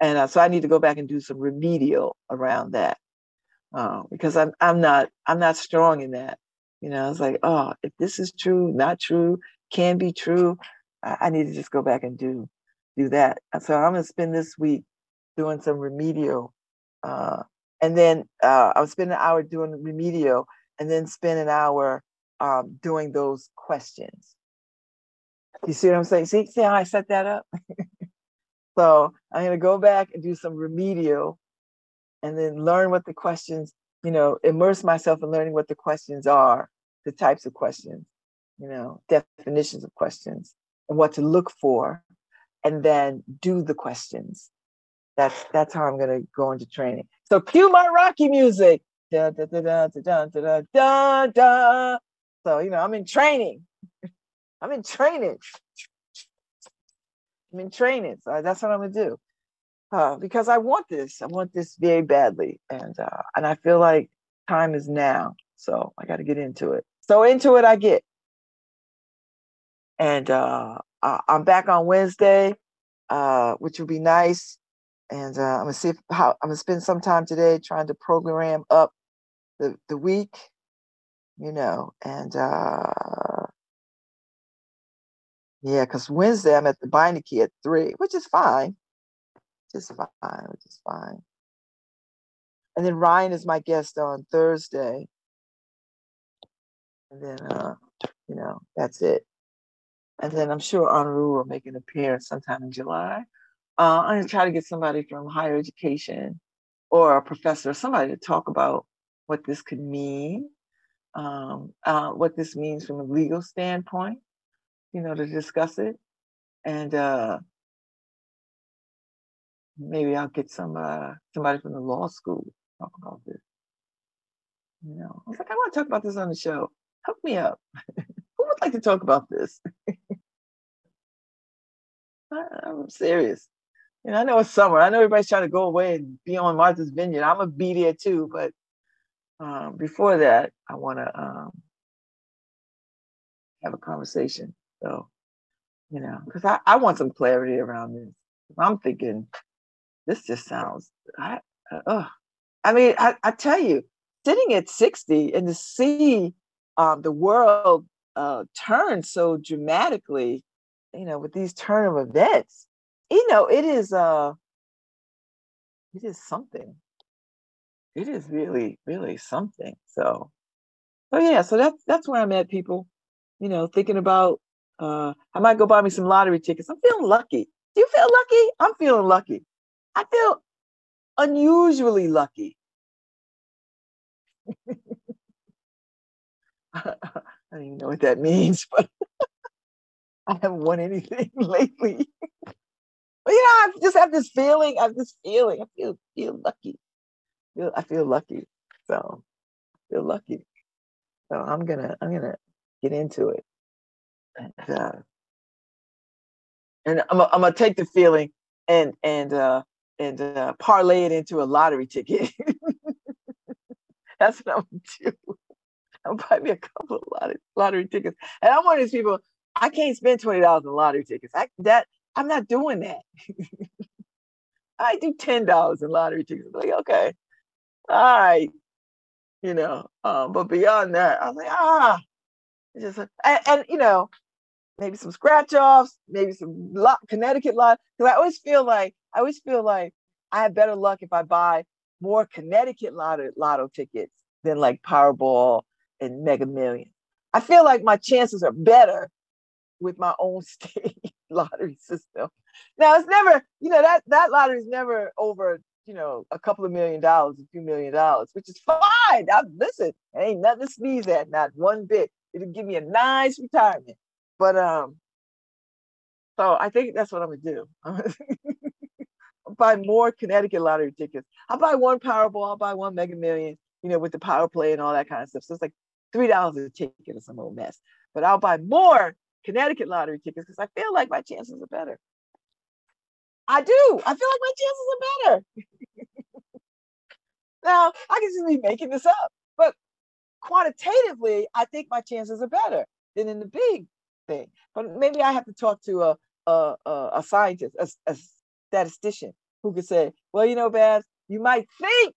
And uh, so I need to go back and do some remedial around that uh, because I'm I'm not I'm not strong in that. You know, it's like, oh, if this is true, not true, can be true, I, I need to just go back and do do that. So I'm gonna spend this week doing some remedial, uh, and then uh, I'll spend an hour doing remedial, and then spend an hour um, doing those questions. You see what I'm saying? See, see how I set that up? <laughs> so I'm gonna go back and do some remedial and then learn what the questions, you know, immerse myself in learning what the questions are, the types of questions, you know, definitions of questions and what to look for, and then do the questions. That's that's how I'm going to go into training. So cue my Rocky music. Da, da, da, da, da, da, da, da. So you know I'm in training. I'm in training. I'm in training. So that's what I'm going to do uh, because I want this. I want this very badly, and uh, and I feel like time is now. So I got to get into it. So into it I get, and uh, I- I'm back on Wednesday, uh, which will be nice. And uh, I'm gonna see if, how I'm gonna spend some time today trying to program up the the week, you know, and uh, yeah, because Wednesday I'm at the Key at three, which is fine just fine, which is fine. And then Ryan is my guest on Thursday. And then, uh, you know, that's it. And then I'm sure Enru will make an appearance sometime in July. Uh, I'm gonna try to get somebody from higher education or a professor, somebody to talk about what this could mean, um, uh, what this means from a legal standpoint, you know, to discuss it. And uh, maybe I'll get some uh, somebody from the law school to talk about this. You know, I was like, I want to talk about this on the show. Help me up. <laughs> Like to talk about this? <laughs> I, I'm serious. And I know it's summer. I know everybody's trying to go away and be on Martha's Vineyard. I'm gonna be there too, but um, before that, I want to um, have a conversation. So, you know, because I, I want some clarity around this. I'm thinking this just sounds I uh, I mean I, I tell you sitting at 60 and to see um, the world uh, turn so dramatically you know with these turn of events. You know it is uh it is something. It is really really something so oh yeah so that's that's where i'm at people you know thinking about uh i might go buy me some lottery tickets. I'm feeling lucky. Do you feel lucky? I'm feeling lucky. I feel unusually lucky. <laughs> <laughs> <laughs> I don't even know what that <laughs> means, but I haven't won anything <laughs> lately. but you know, I just have this feeling. I have this feeling. I feel feel lucky. Feel, I feel lucky. So I feel lucky. So I'm gonna I'm gonna get into it. And, uh, and I'm, I'm gonna take the feeling and and uh and uh, parlay it into a lottery ticket. <laughs> That's what I'm gonna do. <laughs> I'll buy me a couple of lottery, lottery tickets. And I'm one of these people, I can't spend twenty dollars on lottery tickets. I that I'm not doing that. <laughs> I do ten dollars in lottery tickets. I'm like, okay, all right, you know. Um, but beyond that, I was like, ah, it's just and, and you know, maybe some scratch offs, maybe some lot, Connecticut lot. Because I always feel like I always feel like I have better luck if I buy more Connecticut lotto, lotto tickets than like Powerball and Mega Million. I feel like my chances are better with my own <laughs> state lottery system. Now it's never, you know, that that lottery is never over, you know, a couple of million dollars, a few million dollars, which is fine. I, listen, ain't nothing to sneeze at, not one bit. It'll give me a nice retirement. But um, so I think that's what I'm gonna do. <laughs> I'll buy more Connecticut lottery tickets. I'll buy one Powerball, I'll buy one Mega Million, you know, with the power play and all that kind of stuff. So it's like three dollars a ticket or some old mess. But I'll buy more Connecticut lottery tickets because I feel like my chances are better. I do. I feel like my chances are better. <laughs> now, I can just be making this up, but quantitatively, I think my chances are better than in the big thing. But maybe I have to talk to a a, a, scientist, a, a statistician who could say, well, you know, Babz, you might think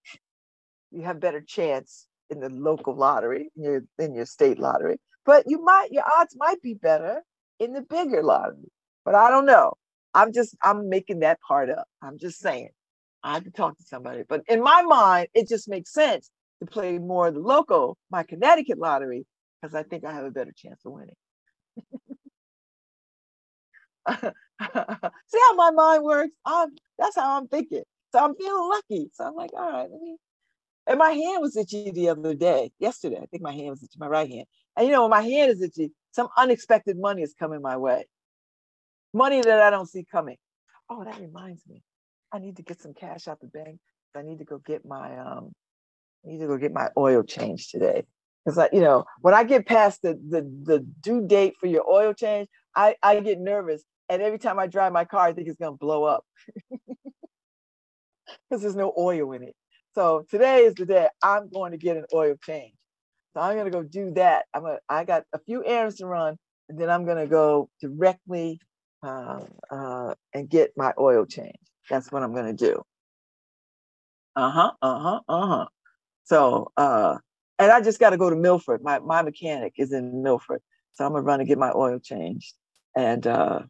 you have better chance in the local lottery, in your, in your state lottery, but you might, your odds might be better in the bigger lottery. But I don't know. I'm just, I'm making that part up. I'm just saying. I have to talk to somebody. But in my mind, it just makes sense to play more the local, my Connecticut lottery, because I think I have a better chance of winning. <laughs> See how my mind works? I'm, that's how I'm thinking. So I'm feeling lucky. So I'm like, all right, let me. And my hand was itchy the other day, yesterday. I think my hand was itchy, my right hand. And you know, when my hand is itchy, some unexpected money is coming my way. Money that I don't see coming. Oh, that reminds me. I need to get some cash out the bank. I need to go get my um, I need to go get my oil change today. Because I, you know, when I get past the the the due date for your oil change, I I get nervous, and every time I drive my car, I think it's gonna blow up <laughs> because there's no oil in it. So today is the day I'm going to get an oil change. So I'm gonna go do that. I'm gonna I got a few errands to run, and then I'm gonna go directly uh, uh, and get my oil change. That's what I'm gonna do. Uh huh. Uh huh. Uh huh. So uh, and I just got to go to Milford. My my mechanic is in Milford, so I'm gonna run and get my oil changed, and uh,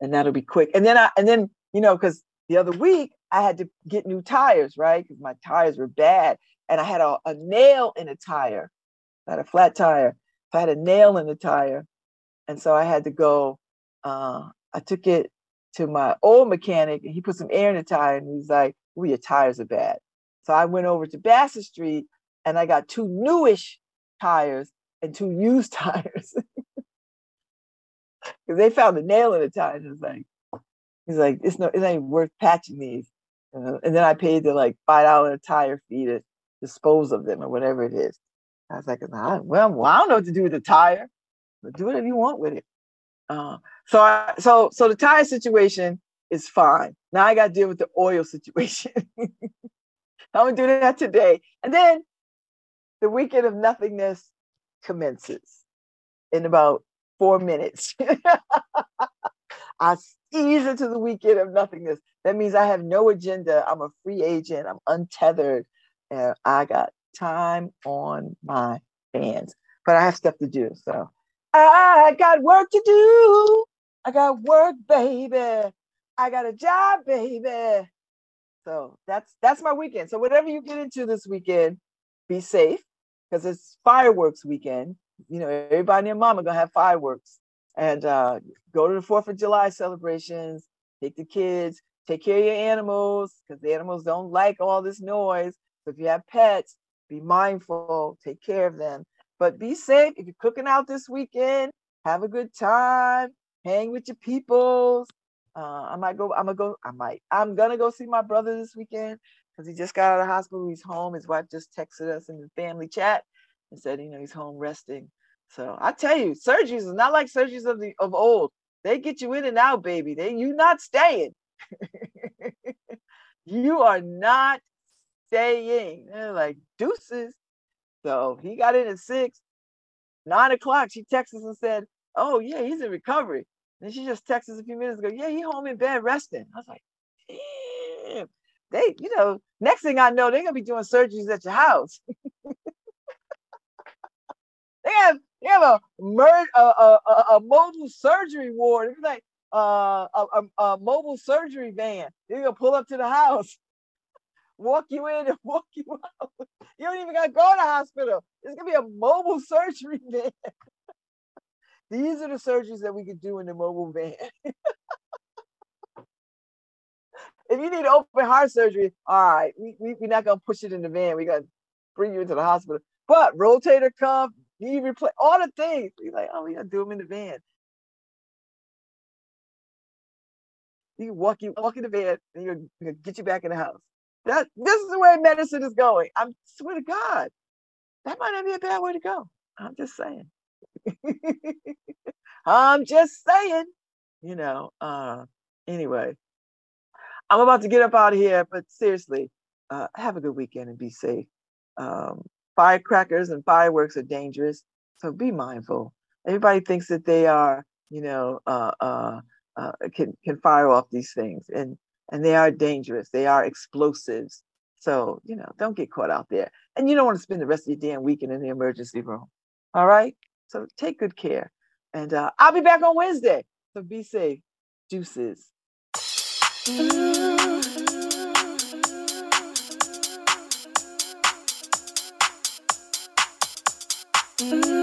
and that'll be quick. And then I and then you know because the other week I had to get new tires, right? Because my tires were bad, and I had a, a nail in a tire. I had a flat tire. I had a nail in the tire, and so I had to go. Uh, I took it to my old mechanic, and he put some air in the tire, and he's like, "Well, your tires are bad." So I went over to Bassett Street, and I got two newish tires and two used <laughs> tires <laughs> because they found a nail in the tire. And it's like, he's like, it's no, it ain't worth patching these. Uh, and then I paid the like five dollar tire fee to dispose of them or whatever it is. I was like, "Ah, well, well, I don't know what to do with the tire, but do whatever you want with it. Uh, so I, so so the tire situation is fine. Now I got to deal with the oil <laughs> situation. I'm gonna do that today, and then the weekend of nothingness commences in about four minutes. <laughs> I ease into the weekend of nothingness. That means I have no agenda. I'm a free agent. I'm untethered, and I got time on my hands. But I have stuff to do, so I got work to do. I got work, baby. I got a job, baby. So that's that's my weekend. So whatever you get into this weekend, be safe because it's fireworks weekend. You know, everybody and mama gonna have fireworks and uh, go to the Fourth of July celebrations. Take the kids. Take care of your animals because the animals don't like all this noise. So if you have pets, be mindful. Take care of them. But be safe. If you're cooking out this weekend, have a good time. Hang with your peoples. Uh, I might go. I'm gonna go. I might. I'm gonna go see my brother this weekend because he just got out of hospital. He's home. His wife just texted us in the family chat and said, you know, he's home resting. So I tell you, surgeries is not like surgeries of the of old. They get you in and out, baby. They you not staying. <laughs> you are not staying. They're like deuces. So he got in at six, nine o'clock. She texted us and said, "Oh yeah, he's in recovery." And she just texted us a few minutes ago. Yeah, he home in bed resting. I was like, damn. They, you know, next thing I know, they're gonna be doing surgeries at your house. <laughs> they have they have a mer- a, a, a, mobile surgery ward. It's like uh, a, a, a mobile surgery van. They're gonna pull up to the house, <laughs> walk you in and <laughs> walk you out. You don't even gotta go to the hospital. It's gonna be a mobile <laughs> surgery van. These are the surgeries that we could do in the mobile van. if you need open heart surgery, all right, we, we, we're not gonna push it in the van. We gotta bring you into the hospital. But rotator cuff, knee replace, all the things. You're like, oh, we gotta do them in the van. You walk you walk in the van and gonna get you back in the house. That this is the way medicine is going. I swear to God, that might not be a bad way to go. I'm just saying. <laughs> I'm just saying, you know. Uh, anyway, I'm about to get up out of here, but seriously, uh, have a good weekend and be safe. Um, firecrackers and fireworks are dangerous, so be mindful. Everybody thinks that they are, you know, uh, uh, uh, can can fire off these things, and and they are dangerous. They are explosives. So you know, don't get caught out there, and you don't want to spend the rest of your damn weekend in the emergency room. All right. So take good care, and uh, I'll be back on Wednesday. So be safe. Deuces. Mm.